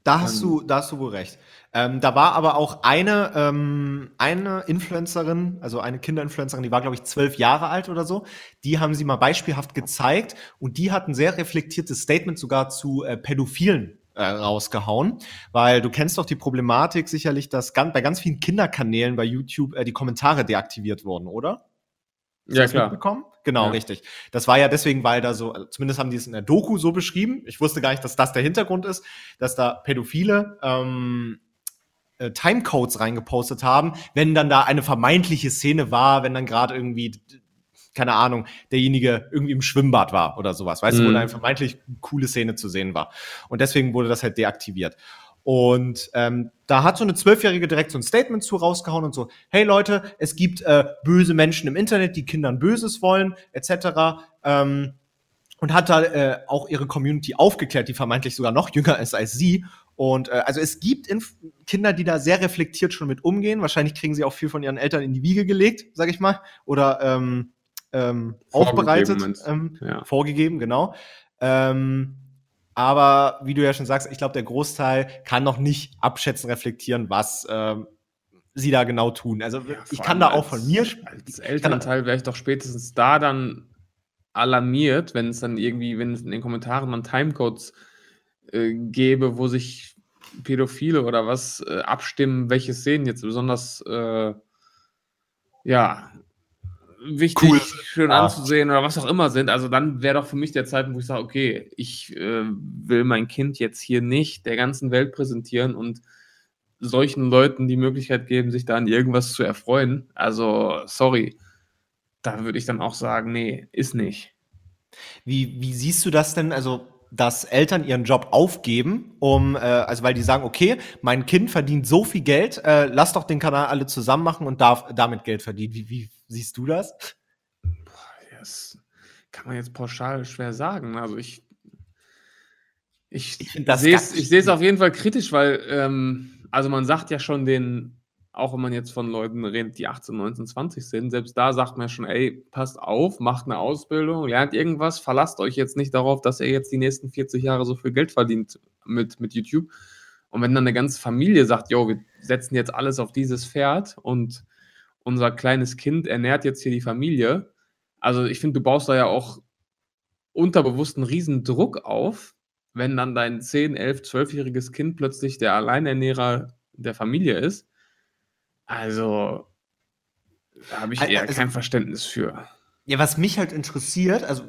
Da hast ähm, du, da hast du wohl recht. Ähm, da war aber auch eine, ähm, eine Influencerin, also eine Kinderinfluencerin, die war, glaube ich, zwölf Jahre alt oder so. Die haben sie mal beispielhaft gezeigt und die hat ein sehr reflektiertes Statement sogar zu äh, Pädophilen äh, rausgehauen, weil du kennst doch die Problematik sicherlich, dass ganz, bei ganz vielen Kinderkanälen bei YouTube äh, die Kommentare deaktiviert wurden, oder? Hast ja, klar. Mitbekommen? Genau, ja. richtig. Das war ja deswegen, weil da so, also zumindest haben die es in der Doku so beschrieben. Ich wusste gar nicht, dass das der Hintergrund ist, dass da Pädophile ähm, äh, Timecodes reingepostet haben, wenn dann da eine vermeintliche Szene war, wenn dann gerade irgendwie keine Ahnung, derjenige irgendwie im Schwimmbad war oder sowas, weißt mhm. du, wo da eine vermeintlich coole Szene zu sehen war. Und deswegen wurde das halt deaktiviert. Und ähm, da hat so eine Zwölfjährige direkt so ein Statement zu rausgehauen und so, hey Leute, es gibt äh, böse Menschen im Internet, die Kindern Böses wollen, etc. Ähm, und hat da äh, auch ihre Community aufgeklärt, die vermeintlich sogar noch jünger ist als sie. Und äh, also es gibt Inf Kinder, die da sehr reflektiert schon mit umgehen. Wahrscheinlich kriegen sie auch viel von ihren Eltern in die Wiege gelegt, sag ich mal, oder ähm, ähm, aufbereitet, ähm, ja. vorgegeben, genau. Ähm, aber wie du ja schon sagst, ich glaube, der Großteil kann noch nicht abschätzen, reflektieren, was ähm, sie da genau tun. Also ja, ich kann da auch von mir. Als Elternteil wäre ich doch spätestens da dann alarmiert, wenn es dann irgendwie, wenn es in den Kommentaren man Timecodes äh, gäbe, wo sich Pädophile oder was äh, abstimmen, welche Szenen jetzt besonders äh, ja wichtig, cool. schön ja. anzusehen oder was auch immer sind. Also dann wäre doch für mich der Zeitpunkt, wo ich sage, okay, ich äh, will mein Kind jetzt hier nicht der ganzen Welt präsentieren und solchen Leuten die Möglichkeit geben, sich da an irgendwas zu erfreuen. Also, sorry. Da würde ich dann auch sagen, nee, ist nicht. Wie, wie siehst du das denn? Also, dass Eltern ihren Job aufgeben, um, äh, also weil die sagen, okay, mein Kind verdient so viel Geld, äh, lass doch den Kanal alle zusammen machen und darf damit Geld verdienen. Wie, wie siehst du das? Das kann man jetzt pauschal schwer sagen. Also ich, ich, ich sehe es auf jeden Fall kritisch, weil, ähm, also man sagt ja schon den auch wenn man jetzt von Leuten redet, die 18, 19, 20 sind, selbst da sagt man schon, ey, passt auf, macht eine Ausbildung, lernt irgendwas, verlasst euch jetzt nicht darauf, dass ihr jetzt die nächsten 40 Jahre so viel Geld verdient mit, mit YouTube. Und wenn dann eine ganze Familie sagt, jo, wir setzen jetzt alles auf dieses Pferd und unser kleines Kind ernährt jetzt hier die Familie, also ich finde, du baust da ja auch unterbewusst einen riesen Druck auf, wenn dann dein 10, 11, 12-jähriges Kind plötzlich der Alleinernährer der Familie ist also, da habe ich eher also, kein Verständnis für. Ja, was mich halt interessiert, also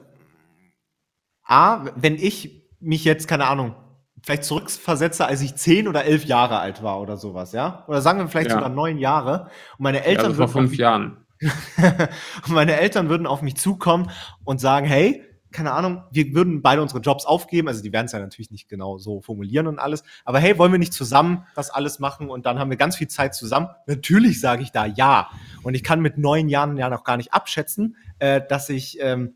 A, wenn ich mich jetzt, keine Ahnung, vielleicht zurückversetze, als ich zehn oder elf Jahre alt war oder sowas, ja? Oder sagen wir vielleicht ja. sogar neun Jahre. Und meine Eltern. Ja, also vor fünf Jahren. und meine Eltern würden auf mich zukommen und sagen, hey, keine Ahnung, wir würden beide unsere Jobs aufgeben. Also die werden es ja natürlich nicht genau so formulieren und alles. Aber hey, wollen wir nicht zusammen das alles machen und dann haben wir ganz viel Zeit zusammen? Natürlich sage ich da ja. Und ich kann mit neun Jahren ja noch gar nicht abschätzen, äh, dass ich, ähm,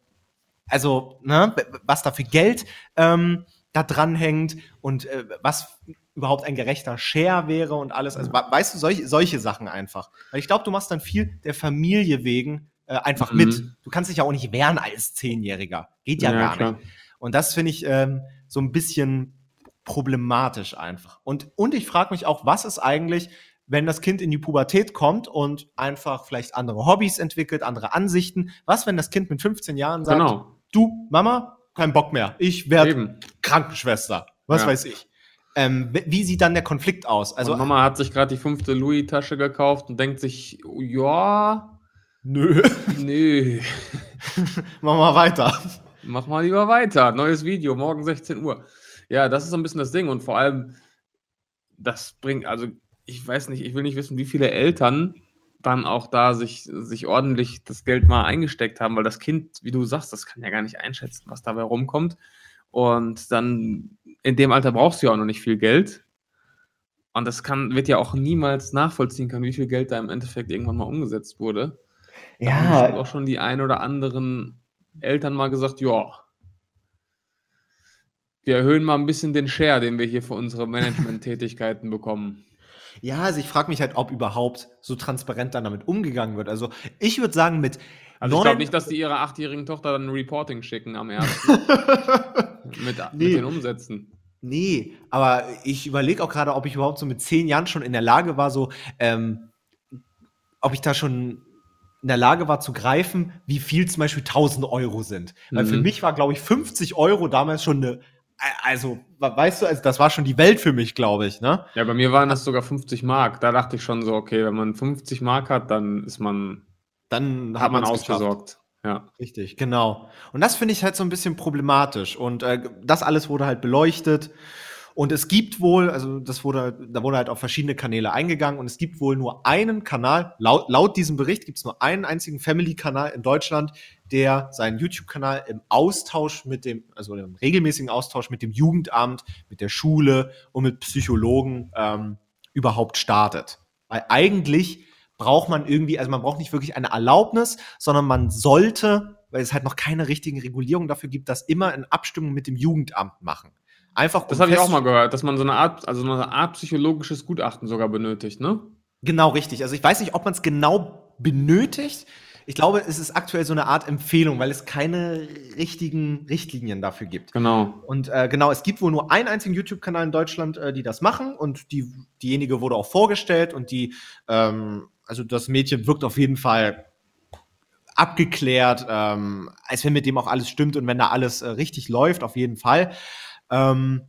also, ne, was da für Geld ähm, da dran hängt und äh, was überhaupt ein gerechter Share wäre und alles. Also weißt du, solche, solche Sachen einfach. Weil ich glaube, du machst dann viel der Familie wegen äh, einfach Mhm. mit. Du kannst dich ja auch nicht wehren als Zehnjähriger. Geht ja, Ja, gar klar. nicht. Und das finde ich ähm, so ein bisschen problematisch einfach. Und, und ich frage mich auch, was ist eigentlich, wenn das Kind in die Pubertät kommt und einfach vielleicht andere Hobbys entwickelt, andere Ansichten? Was, wenn das Kind mit 15 Jahren sagt, Genau. du, Mama, kein Bock mehr, ich werde. Krankenschwester, was Ja. weiß ich. Ähm, wie- sieht dann der Konflikt aus? Also, Also Mama hat sich gerade die fünfte Louis-Tasche gekauft und denkt sich, ja, nö, nee, machen wir weiter. mach mal lieber weiter. Neues Video, morgen 16 Uhr. Ja, das ist so ein bisschen das Ding und vor allem, das bringt, also ich weiß nicht, ich will nicht wissen, wie viele Eltern dann auch da sich, sich ordentlich das Geld mal eingesteckt haben, weil das Kind, wie du sagst, das kann ja gar nicht einschätzen, was dabei rumkommt. Und dann in dem Alter brauchst du ja auch noch nicht viel Geld. Und das kann, wird ja auch niemals nachvollziehen können, wie viel Geld da im Endeffekt irgendwann mal umgesetzt wurde. Da haben auch schon die ein oder anderen Eltern mal gesagt, ja, wir erhöhen mal ein bisschen den Share, den wir hier für unsere Management-Tätigkeiten bekommen. Ja, also ich frage mich halt, ob überhaupt so transparent dann damit umgegangen wird. Also ich würde sagen, mit Also ich glaube nicht, dass die ihrer achtjährigen Tochter dann ein Reporting schicken am ersten mit, Nee. mit den Umsätzen. Nee, aber ich überlege auch gerade, ob ich überhaupt so mit zehn Jahren schon in der Lage war, so, ähm, ob ich da schon in der Lage war zu greifen, wie viel zum Beispiel 1000 Euro sind. Weil für Mhm. mich war, glaube ich, 50 Euro damals schon eine, also, weißt du, also das war schon die Welt für mich, glaube ich, ne? Ja, bei mir waren das sogar 50 Mark. Da dachte ich schon so, okay, wenn man 50 Mark hat, dann ist man, Dann hat man man's geschafft. ausgesorgt. Ja. Richtig, genau. Und das finde ich halt so ein bisschen problematisch. Und äh, das alles wurde halt beleuchtet. Und es gibt wohl, also das wurde, da wurde halt auf verschiedene Kanäle eingegangen und es gibt wohl nur einen Kanal, laut, laut diesem Bericht gibt es nur einen einzigen Family-Kanal in Deutschland, der seinen YouTube-Kanal im Austausch mit dem, also im regelmäßigen Austausch mit dem Jugendamt, mit der Schule und mit Psychologen ähm, überhaupt startet. Weil eigentlich braucht man irgendwie, also man braucht nicht wirklich eine Erlaubnis, sondern man sollte, weil es halt noch keine richtigen Regulierungen dafür gibt, das immer in Abstimmung mit dem Jugendamt machen. Einfach Das um habe ich auch mal gehört, dass man so eine Art, also eine Art psychologisches Gutachten sogar benötigt, ne? Genau richtig. Also ich weiß nicht, ob man es genau benötigt. Ich glaube, es ist aktuell so eine Art Empfehlung, weil es keine richtigen Richtlinien dafür gibt. Genau. Und äh, genau, es gibt wohl nur einen einzigen YouTube-Kanal in Deutschland, äh, die das machen und die, diejenige wurde auch vorgestellt und die, ähm, also das Mädchen wirkt auf jeden Fall abgeklärt, ähm, als wenn mit dem auch alles stimmt und wenn da alles äh, richtig läuft, auf jeden Fall. Ähm,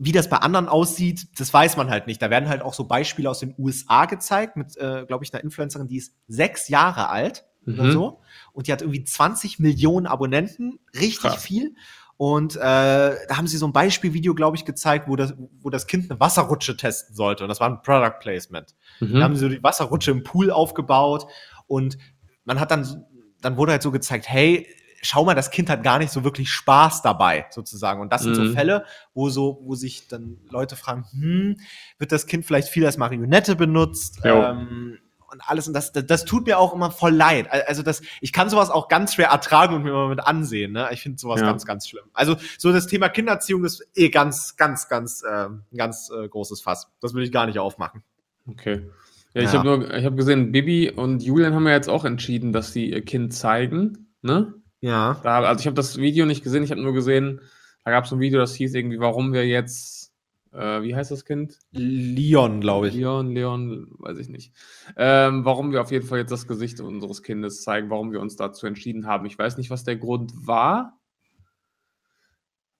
wie das bei anderen aussieht, das weiß man halt nicht. Da werden halt auch so Beispiele aus den USA gezeigt mit, äh, glaube ich, einer Influencerin, die ist sechs Jahre alt oder Mhm. so und die hat irgendwie 20 Millionen Abonnenten, richtig Krass. viel. Und äh, da haben sie so ein Beispielvideo, glaube ich, gezeigt, wo das, wo das Kind eine Wasserrutsche testen sollte. Und das war ein Product Placement. Mhm. Da haben sie so die Wasserrutsche im Pool aufgebaut und man hat dann, dann wurde halt so gezeigt, hey, schau mal, das Kind hat gar nicht so wirklich Spaß dabei, sozusagen. Und das sind so Mhm. Fälle, wo so, wo sich dann Leute fragen, hm, wird das Kind vielleicht viel als Marionette benutzt? Jo. Ähm, und alles und das, das, das tut mir auch immer voll leid. Al- Also das, ich kann sowas auch ganz schwer ertragen und mir mal mit ansehen. Ne? Ich finde sowas Ja. ganz, ganz schlimm. Also so das Thema Kindererziehung ist eh ganz, ganz, ganz, ähm, ganz äh, großes Fass. Das will ich gar nicht aufmachen. Okay. Ja, ich Ja. habe nur, ich habe gesehen, Bibi und Julian haben ja jetzt auch entschieden, dass sie ihr Kind zeigen, ne? Ja. Da, also ich habe das Video nicht gesehen, ich habe nur gesehen, da gab es ein Video, das hieß irgendwie, warum wir jetzt, äh, wie heißt das Kind? Leon, glaube ich. Leon, Leon, weiß ich nicht. Ähm, warum wir auf jeden Fall jetzt das Gesicht unseres Kindes zeigen, warum wir uns dazu entschieden haben. Ich weiß nicht, was der Grund war.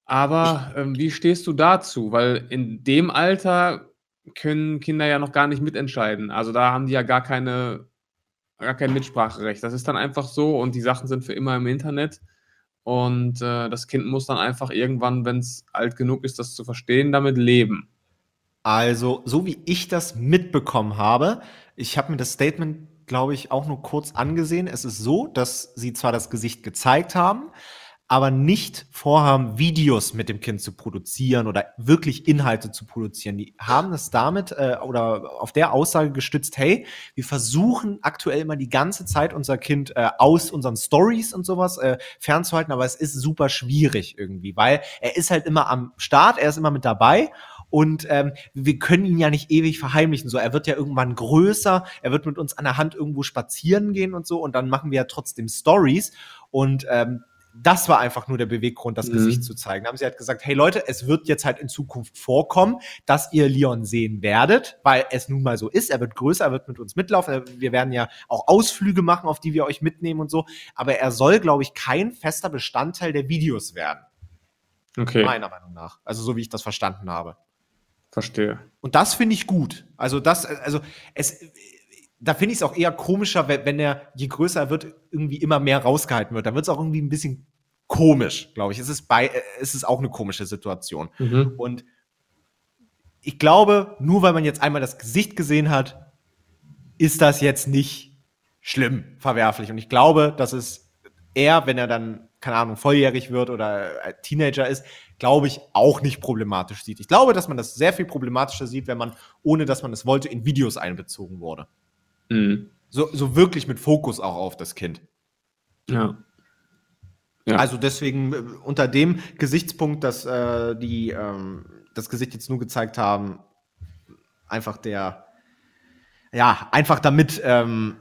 Aber ähm, wie stehst du dazu? Weil in dem Alter können Kinder ja noch gar nicht mitentscheiden. Also da haben die ja gar keine, gar kein Mitspracherecht. Das ist dann einfach so und die Sachen sind für immer im Internet. Und äh, das Kind muss dann einfach irgendwann, wenn es alt genug ist, das zu verstehen, damit leben. Also, so wie ich das mitbekommen habe, ich habe mir das Statement, glaube ich, auch nur kurz angesehen. Es ist so, dass sie zwar das Gesicht gezeigt haben, aber nicht vorhaben, Videos mit dem Kind zu produzieren oder wirklich Inhalte zu produzieren. Die haben es damit äh, oder auf der Aussage gestützt, hey, wir versuchen aktuell immer die ganze Zeit unser Kind äh, aus unseren Stories und sowas äh, fernzuhalten, aber es ist super schwierig irgendwie, weil er ist halt immer am Start, er ist immer mit dabei und ähm, wir können ihn ja nicht ewig verheimlichen. So, er wird ja irgendwann größer, er wird mit uns an der Hand irgendwo spazieren gehen und so und dann machen wir ja trotzdem Stories und ähm, das war einfach nur der Beweggrund, das mhm. Gesicht zu zeigen. Da haben sie halt gesagt, hey Leute, es wird jetzt halt in Zukunft vorkommen, dass ihr Leon sehen werdet, weil es nun mal so ist. Er wird größer, er wird mit uns mitlaufen. Wir werden ja auch Ausflüge machen, auf die wir euch mitnehmen und so. Aber er soll, glaube ich, kein fester Bestandteil der Videos werden. Okay. Meiner Meinung nach. Also so wie ich das verstanden habe. Verstehe. Und das finde ich gut. Also das, also es, da finde ich es auch eher komischer, wenn, wenn er, je größer er wird, irgendwie immer mehr rausgehalten wird. Da wird es auch irgendwie ein bisschen komisch, glaube ich. Es ist bei, es ist auch eine komische Situation. Mhm. Und ich glaube, nur weil man jetzt einmal das Gesicht gesehen hat, ist das jetzt nicht schlimm, verwerflich. Und ich glaube, dass es er, wenn er dann, keine Ahnung, volljährig wird oder Teenager ist, glaube ich, auch nicht problematisch sieht. Ich glaube, dass man das sehr viel problematischer sieht, wenn man, ohne dass man es wollte, in Videos einbezogen wurde. Mhm. So, so wirklich mit Fokus auch auf das Kind. Ja. Ja. Also deswegen äh, unter dem Gesichtspunkt, dass äh, die ähm, das Gesicht jetzt nur gezeigt haben, einfach der, ja, einfach damit ähm,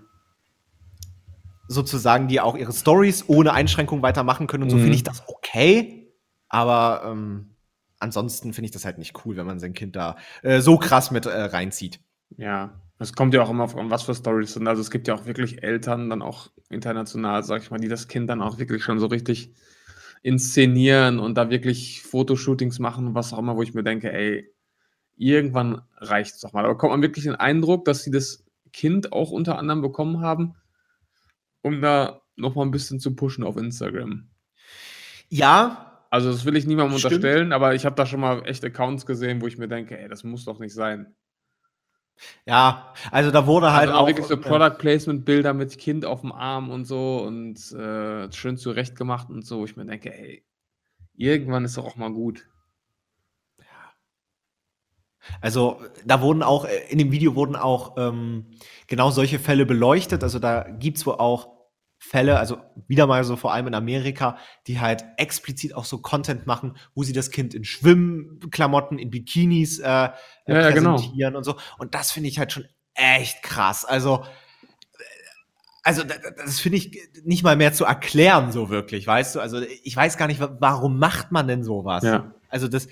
sozusagen die auch ihre Stories ohne Einschränkung weitermachen können und so mhm. finde ich das okay. Aber ähm, ansonsten finde ich das halt nicht cool, wenn man sein Kind da äh, so krass mit äh, reinzieht. Ja, es kommt ja auch immer von was für Stories sind. Also es gibt ja auch wirklich Eltern, dann auch international, sag ich mal, die das Kind dann auch wirklich schon so richtig inszenieren und da wirklich Fotoshootings machen, was auch immer, wo ich mir denke, ey, irgendwann reicht es doch mal. Aber kommt man wirklich den Eindruck, dass sie das Kind auch unter anderem bekommen haben, um da noch mal ein bisschen zu pushen auf Instagram. Ja. Also das will ich niemandem stimmt. unterstellen, aber ich habe da schon mal echt Accounts gesehen, wo ich mir denke, ey, das muss doch nicht sein. Ja, also da wurde halt also auch, wirklich so Product Placement Bilder mit Kind auf dem Arm und so und äh, schön zurecht gemacht und so. Ich mir denke, ey, irgendwann ist doch auch mal gut. Also da wurden auch, äh, in dem Video wurden auch ähm, genau solche Fälle beleuchtet. Also da gibt es wohl auch Fälle, also wieder mal so vor allem in Amerika, die halt explizit auch so Content machen, wo sie das Kind in Schwimmklamotten, in Bikinis äh, ja, präsentieren ja, genau. und so. Und das finde ich halt schon echt krass. Also, also das finde ich nicht mal mehr zu erklären, so wirklich, weißt du? Also ich weiß gar nicht, warum macht man denn sowas? Ja. Also das,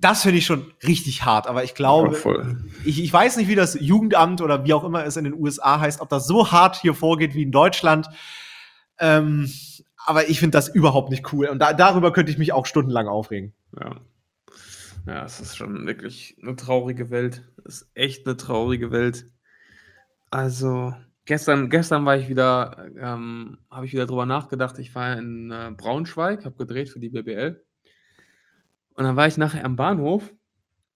das finde ich schon richtig hart, aber ich glaube, ja, ich, ich weiß nicht, wie das Jugendamt oder wie auch immer es in den USA heißt, ob das so hart hier vorgeht wie in Deutschland. Ähm, aber ich finde das überhaupt nicht cool. Und da, darüber könnte ich mich auch stundenlang aufregen. Ja. Ja, es ist schon wirklich eine traurige Welt. Es ist echt eine traurige Welt. Also, gestern, gestern war ich wieder, ähm, habe ich wieder drüber nachgedacht. Ich war in äh, Braunschweig, habe gedreht für die BBL. Und dann war ich nachher am Bahnhof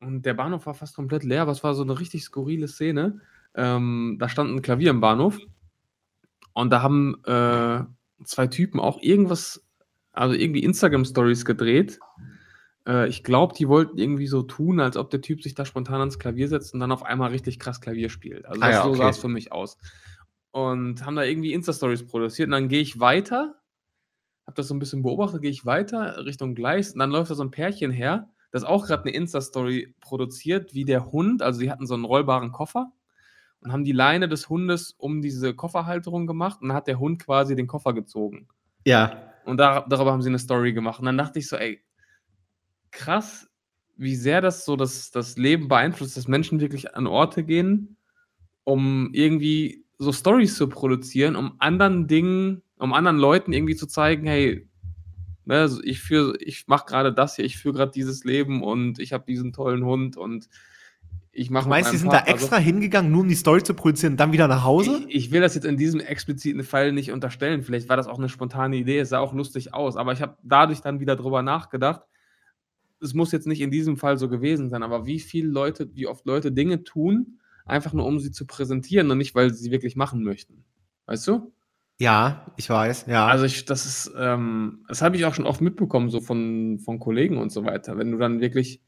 und der Bahnhof war fast komplett leer, aber es war so eine richtig skurrile Szene. Ähm, da stand ein Klavier im Bahnhof und da haben äh, zwei Typen auch irgendwas, also irgendwie Instagram-Stories gedreht. Äh, ich glaube, die wollten irgendwie so tun, als ob der Typ sich da spontan ans Klavier setzt und dann auf einmal richtig krass Klavier spielt. Also ah, ja, so okay. sah es für mich aus. Und haben da irgendwie Insta-Stories produziert und dann gehe ich weiter habe das so ein bisschen beobachtet, gehe ich weiter Richtung Gleis und dann läuft da so ein Pärchen her, das auch gerade eine Insta-Story produziert, wie der Hund, also sie hatten so einen rollbaren Koffer und haben die Leine des Hundes um diese Kofferhalterung gemacht und dann hat der Hund quasi den Koffer gezogen. Ja. Und da, darüber haben sie eine Story gemacht. Und dann dachte ich so, ey, krass, wie sehr das so das, das Leben beeinflusst, dass Menschen wirklich an Orte gehen, um irgendwie so Stories zu produzieren, um anderen Dingen um anderen Leuten irgendwie zu zeigen, hey, ne, ich führe, ich mache gerade das hier, ich führe gerade dieses Leben und ich habe diesen tollen Hund und ich mache. Meinst du, die sind Partner, da extra also, hingegangen, nur um die Story zu produzieren und dann wieder nach Hause? Ich, ich, will das jetzt in diesem expliziten Fall nicht unterstellen. Vielleicht war das auch eine spontane Idee, es sah auch lustig aus, aber ich habe dadurch dann wieder drüber nachgedacht. Es muss jetzt nicht in diesem Fall so gewesen sein, aber wie viele Leute, wie oft Leute Dinge tun, einfach nur um sie zu präsentieren und nicht, weil sie sie wirklich machen möchten. Weißt du? Ja, ich weiß, ja. Also ich, das ist, ähm, das habe ich auch schon oft mitbekommen, so von, von Kollegen und so weiter. Wenn du dann wirklich,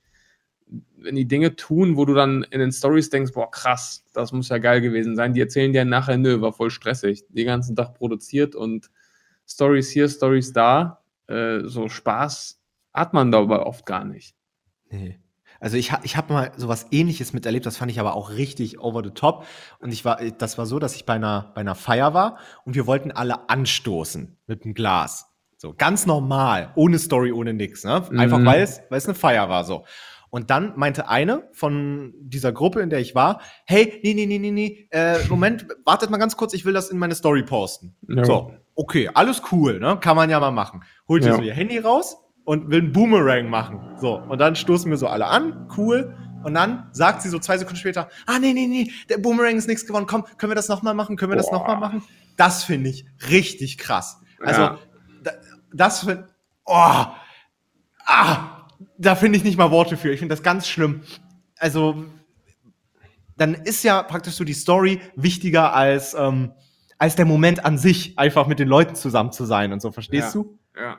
wenn die Dinge tun, wo du dann in den Stories denkst, boah, krass, das muss ja geil gewesen sein, die erzählen dir nachher, nö, war voll stressig, den ganzen Tag produziert und Stories hier, Stories da, äh, so Spaß hat man dabei oft gar nicht. Nee. Also ich, ich habe mal sowas ähnliches miterlebt, das fand ich aber auch richtig over the top. Und ich war, das war so, dass ich bei einer, bei einer Feier war und wir wollten alle anstoßen mit einem Glas. So, ganz normal, ohne Story, ohne nix, ne? Einfach Mhm. weil es, weil es eine Feier war, so. Und dann meinte eine von dieser Gruppe, in der ich war, hey, nee, nee, nee, nee, nee, äh, Moment, wartet mal ganz kurz, ich will das in meine Story posten. Ja. So, okay, alles cool, ne? Kann man ja mal machen. Holt ihr Ja. so ihr Handy raus und will einen Boomerang machen. So, und dann stoßen wir so alle an, cool. Und dann sagt sie so zwei Sekunden später, ah, nee, nee, nee, der Boomerang ist nichts geworden, komm, können wir das nochmal machen, können wir das Boah. nochmal machen? Das finde ich richtig krass. Also, Ja. da, das finde, oh, ah, da finde ich nicht mal Worte für. Ich finde das ganz schlimm. Also, dann ist ja praktisch so die Story wichtiger als, ähm, als der Moment an sich, einfach mit den Leuten zusammen zu sein und so. Verstehst Ja. du? Ja.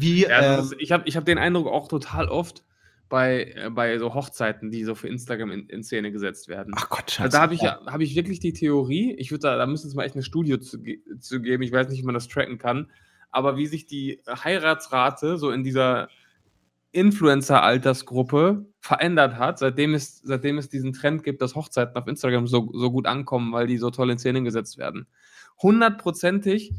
Wie, Ja, das ähm, ist, ich habe ich hab den Eindruck auch total oft bei, äh, bei so Hochzeiten, die so für Instagram in, in Szene gesetzt werden. ach Gott, scheiße. Also da habe ich, ja, hab ich wirklich die Theorie, ich würde da, da müssen es mal echt eine Studie zu, zu geben, ich weiß nicht, wie man das tracken kann, aber wie sich die Heiratsrate so in dieser Influencer-Altersgruppe verändert hat, seitdem es, seitdem es diesen Trend gibt, dass Hochzeiten auf Instagram so, so gut ankommen, weil die so toll in Szene gesetzt werden. Hundertprozentig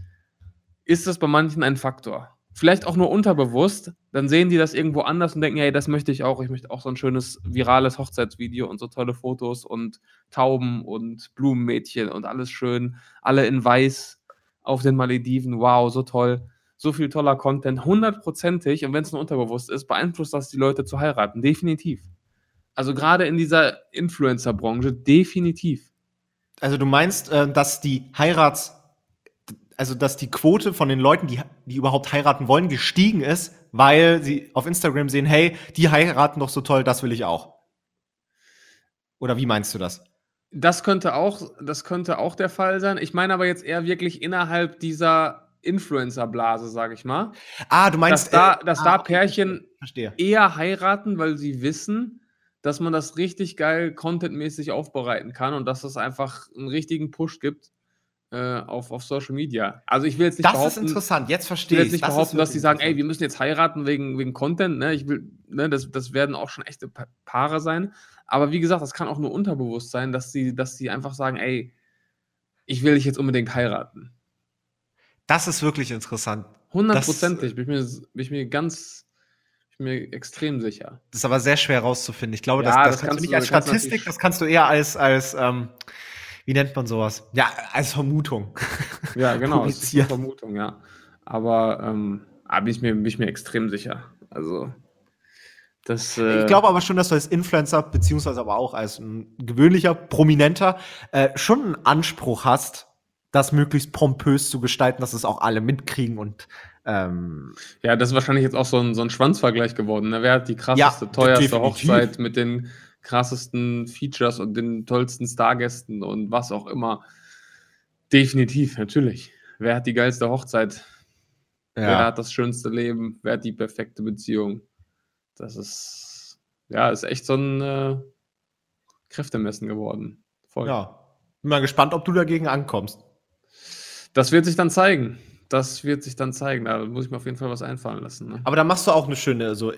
ist es bei manchen ein Faktor. Vielleicht auch nur unterbewusst, dann sehen die das irgendwo anders und denken, hey, das möchte ich auch. Ich möchte auch so ein schönes virales Hochzeitsvideo und so tolle Fotos und Tauben und Blumenmädchen und alles schön, alle in weiß auf den Malediven. Wow, so toll. So viel toller Content, hundertprozentig. Und wenn es nur unterbewusst ist, beeinflusst das die Leute zu heiraten. Definitiv. Also gerade in dieser Influencer-Branche, definitiv. Also du meinst, äh, dass die Heirats, also dass die Quote von den Leuten, die, die überhaupt heiraten wollen, gestiegen ist, weil sie auf Instagram sehen, hey, die heiraten doch so toll, das will ich auch. Oder wie meinst du das? Das könnte auch, das könnte auch der Fall sein. Ich meine aber jetzt eher wirklich innerhalb dieser Influencer-Blase, sage ich mal. Ah, du meinst, dass da, äh, dass ah, da okay, Pärchen Verstehe. eher heiraten, weil sie wissen, dass man das richtig geil contentmäßig aufbereiten kann und dass es einfach einen richtigen Push gibt äh, auf, auf Social Media. Also ich will jetzt nicht Das ist behaupten, interessant, jetzt ich verstehe will ich. jetzt nicht Das ist behaupten, dass sie wirklich sagen, ey, wir müssen jetzt heiraten wegen, wegen Content. Ne? Ich will, ne, das, das werden auch schon echte Pa- Paare sein. Aber wie gesagt, das kann auch nur unterbewusst sein, dass sie, dass sie einfach sagen, ey, ich will dich jetzt unbedingt heiraten. Das ist wirklich interessant. Hundertprozentig, bin, ich mir, bin ich mir ganz, bin mir extrem sicher. Das ist aber sehr schwer rauszufinden. Ich glaube, Ja, das, das, das kannst kannst du nicht als Statistik, das kannst du eher als, als ähm, wie nennt man sowas? Ja, als Vermutung. Ja, genau, das ist eine Publiziert. Vermutung, ja. Aber ähm, ah, bin, ich mir, bin ich mir extrem sicher. Also, das. Äh, Ich glaube aber schon, dass du als Influencer, beziehungsweise aber auch als ein gewöhnlicher, prominenter, äh, schon einen Anspruch hast, das möglichst pompös zu gestalten, dass es auch alle mitkriegen und ähm, Ja, das ist wahrscheinlich jetzt auch so ein, so ein Schwanzvergleich geworden. Ne? Wer hat die krasseste, Ja, teuerste definitiv. Hochzeit mit den krassesten Features und den tollsten Stargästen und was auch immer? Definitiv, natürlich. Wer hat die geilste Hochzeit? Wer ja. hat das schönste Leben? Wer hat die perfekte Beziehung? Das ist, ja, ist echt so ein äh, Kräftemessen geworden. Voll. ja. Bin mal gespannt, ob du dagegen ankommst. Das wird sich dann zeigen. Das wird sich dann zeigen. Da muss ich mir auf jeden Fall was einfallen lassen. Ne? Aber da machst du auch eine schöne, so,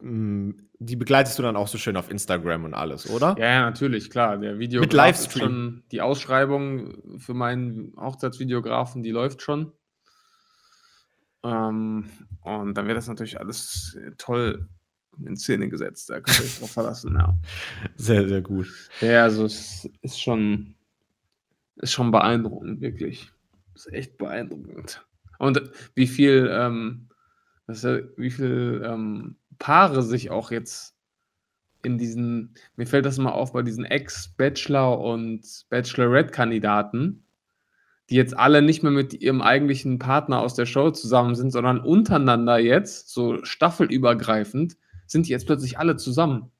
mm, die begleitest du dann auch so schön auf Instagram und alles, oder? Ja, ja, natürlich, klar. Der Video Mit Livestream. die Ausschreibung für meinen Hochzeitsvideografen, die läuft schon. Ähm, und dann wird das natürlich alles toll in Szene gesetzt. Da könnt ihr euch drauf verlassen, ja. Sehr, sehr gut. Ja, also es ist schon, ist schon beeindruckend, wirklich. Ist echt beeindruckend. Und wie viel, ähm, das, wie viel ähm, Paare sich auch jetzt in diesen, mir fällt das mal auf bei diesen Ex-Bachelor- und Bachelorette-Kandidaten, die jetzt alle nicht mehr mit ihrem eigentlichen Partner aus der Show zusammen sind, sondern untereinander jetzt, so staffelübergreifend, sind die jetzt plötzlich alle zusammen.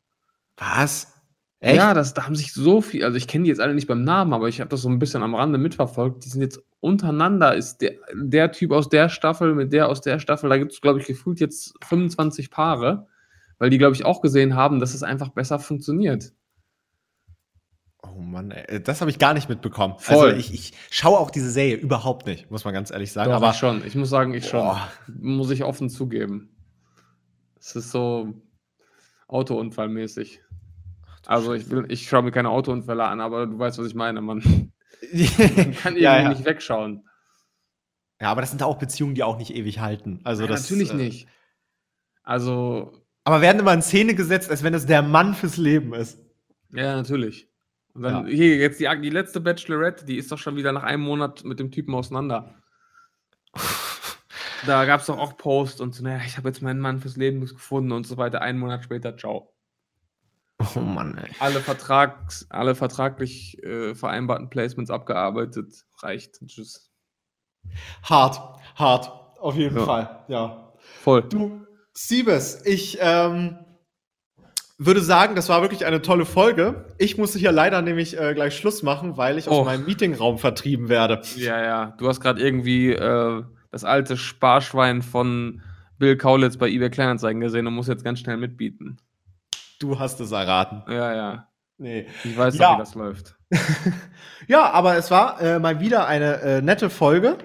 Was? Ja, das, da haben sich so viel, also ich kenne die jetzt alle nicht beim Namen, aber ich habe das so ein bisschen am Rande mitverfolgt. Die sind jetzt untereinander, ist der, der Typ aus der Staffel mit der aus der Staffel, da gibt es, glaube ich, gefühlt jetzt 25 Paare, weil die, glaube ich, auch gesehen haben, dass es einfach besser funktioniert. Oh Mann, ey, das habe ich gar nicht mitbekommen. Voll. Also ich, ich schaue auch diese Serie überhaupt nicht, muss man ganz ehrlich sagen. Doch, aber ich schon, ich muss sagen, ich schon. Boah. Muss ich offen zugeben. Es ist so. Autounfallmäßig. Also ich will, ich schaue mir keine Autounfälle an, aber du weißt, was ich meine. Man, man kann irgendwie ja, ja. nicht wegschauen. ja, aber das sind auch Beziehungen, die auch nicht ewig halten. Also Ja, das, natürlich äh, nicht. Also, Aber werden immer in Szene gesetzt, als wenn es der Mann fürs Leben ist. ja, natürlich. Und dann Ja. hier jetzt die, die letzte Bachelorette, die ist doch schon wieder nach einem Monat mit dem Typen auseinander. Da gab es doch auch Post und so, naja, ich habe jetzt meinen Mann fürs Leben gefunden und so weiter. Einen Monat später, ciao. Oh Mann, ey. Alle, Vertrags, alle vertraglich äh, vereinbarten Placements abgearbeitet. Reicht. Tschüss. Hart, hart. Auf jeden Ja. Fall, ja. Voll. Du, Siebes, ich ähm, würde sagen, das war wirklich eine tolle Folge. Ich muss hier leider nämlich äh, gleich Schluss machen, weil ich aus Oh. meinem Meetingraum vertrieben werde. Ja, ja. Du hast gerade irgendwie äh, das alte Sparschwein von Bill Kaulitz bei eBay Kleinanzeigen gesehen und musst jetzt ganz schnell mitbieten. Du hast es erraten. Ja, ja. Nee. Ich weiß Ja. doch, wie das läuft. Ja, aber es war äh, mal wieder eine äh, nette Folge.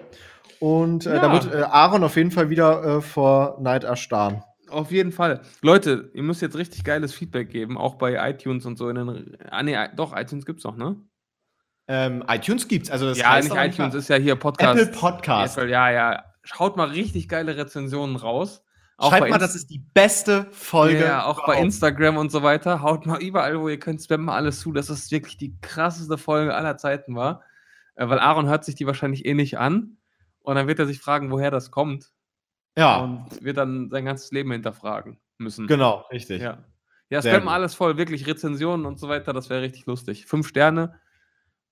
Und äh, Ja. da wird äh, Aaron auf jeden Fall wieder äh, vor Neid erstarren. Auf jeden Fall. Leute, ihr müsst jetzt richtig geiles Feedback geben, auch bei iTunes und so. In den, ah, nee, doch, iTunes gibt's noch, ne? Ähm, iTunes gibt's, also das ja, heißt nicht iTunes, ist ja hier Podcast. Apple Podcast. Apple, ja, ja. Schaut mal richtig geile Rezensionen raus. Schreibt bei mal, das ist die beste Folge. Ja, auch bei überhaupt. Instagram und so weiter. Haut mal überall, wo ihr könnt, spammt mal alles zu, dass das wirklich die krasseste Folge aller Zeiten war. Äh, weil Aaron hört sich die wahrscheinlich eh nicht an. Und dann wird er sich fragen, woher das kommt. Ja, Und wird dann sein ganzes Leben hinterfragen müssen. genau, richtig. Ja, ja gut. alles voll, wirklich Rezensionen und so weiter, das wäre richtig lustig. Fünf Sterne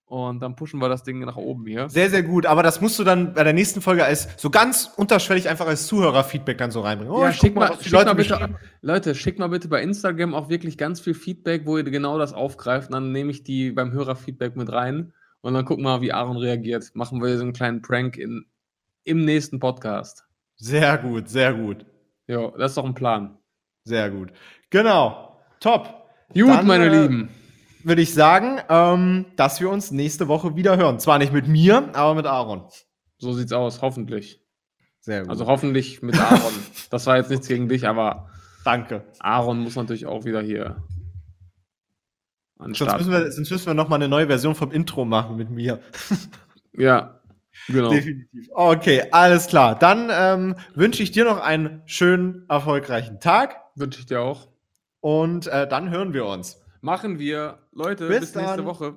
und dann pushen wir das Ding nach oben hier. Sehr, sehr gut. Aber das musst du dann bei der nächsten Folge als so ganz unterschwellig einfach als Zuhörerfeedback dann so reinbringen. Oh, ja, schick mal, schick mal bitte, Leute, schickt mal bitte bei Instagram auch wirklich ganz viel Feedback, wo ihr genau das aufgreift. Und dann nehme ich die beim Hörerfeedback mit rein und dann gucken wir mal, wie Aaron reagiert. Machen wir so einen kleinen Prank in, im nächsten Podcast. Sehr gut, sehr gut, Ja, das ist doch ein Plan. sehr gut. Genau. Top. Gut, Dann, meine äh, Lieben. Würde ich sagen, ähm, dass wir uns nächste Woche wieder hören. Zwar nicht mit mir, aber mit Aaron. So sieht's aus, hoffentlich. Sehr gut. Also hoffentlich mit Aaron. das war jetzt nichts gegen dich, aber danke. Aaron muss natürlich auch wieder hier Sonst Start müssen wir, sonst müssen wir noch mal eine neue Version vom Intro machen mit mir. Ja, genau. Definitiv. Okay, alles klar. Dann ähm, wünsche ich dir noch einen schönen, erfolgreichen Tag Wünsche ich dir auch. und äh, dann hören wir uns. Machen wir. Leute, Bis bis, nächste dann. Woche.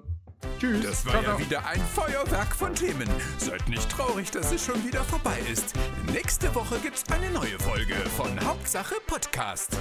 Tschüss. Das war Ciao, ja ciao. wieder ein Feuerwerk von Themen. Seid nicht traurig, dass es schon wieder vorbei ist. Nächste Woche gibt's eine neue Folge von Hauptsache Podcast.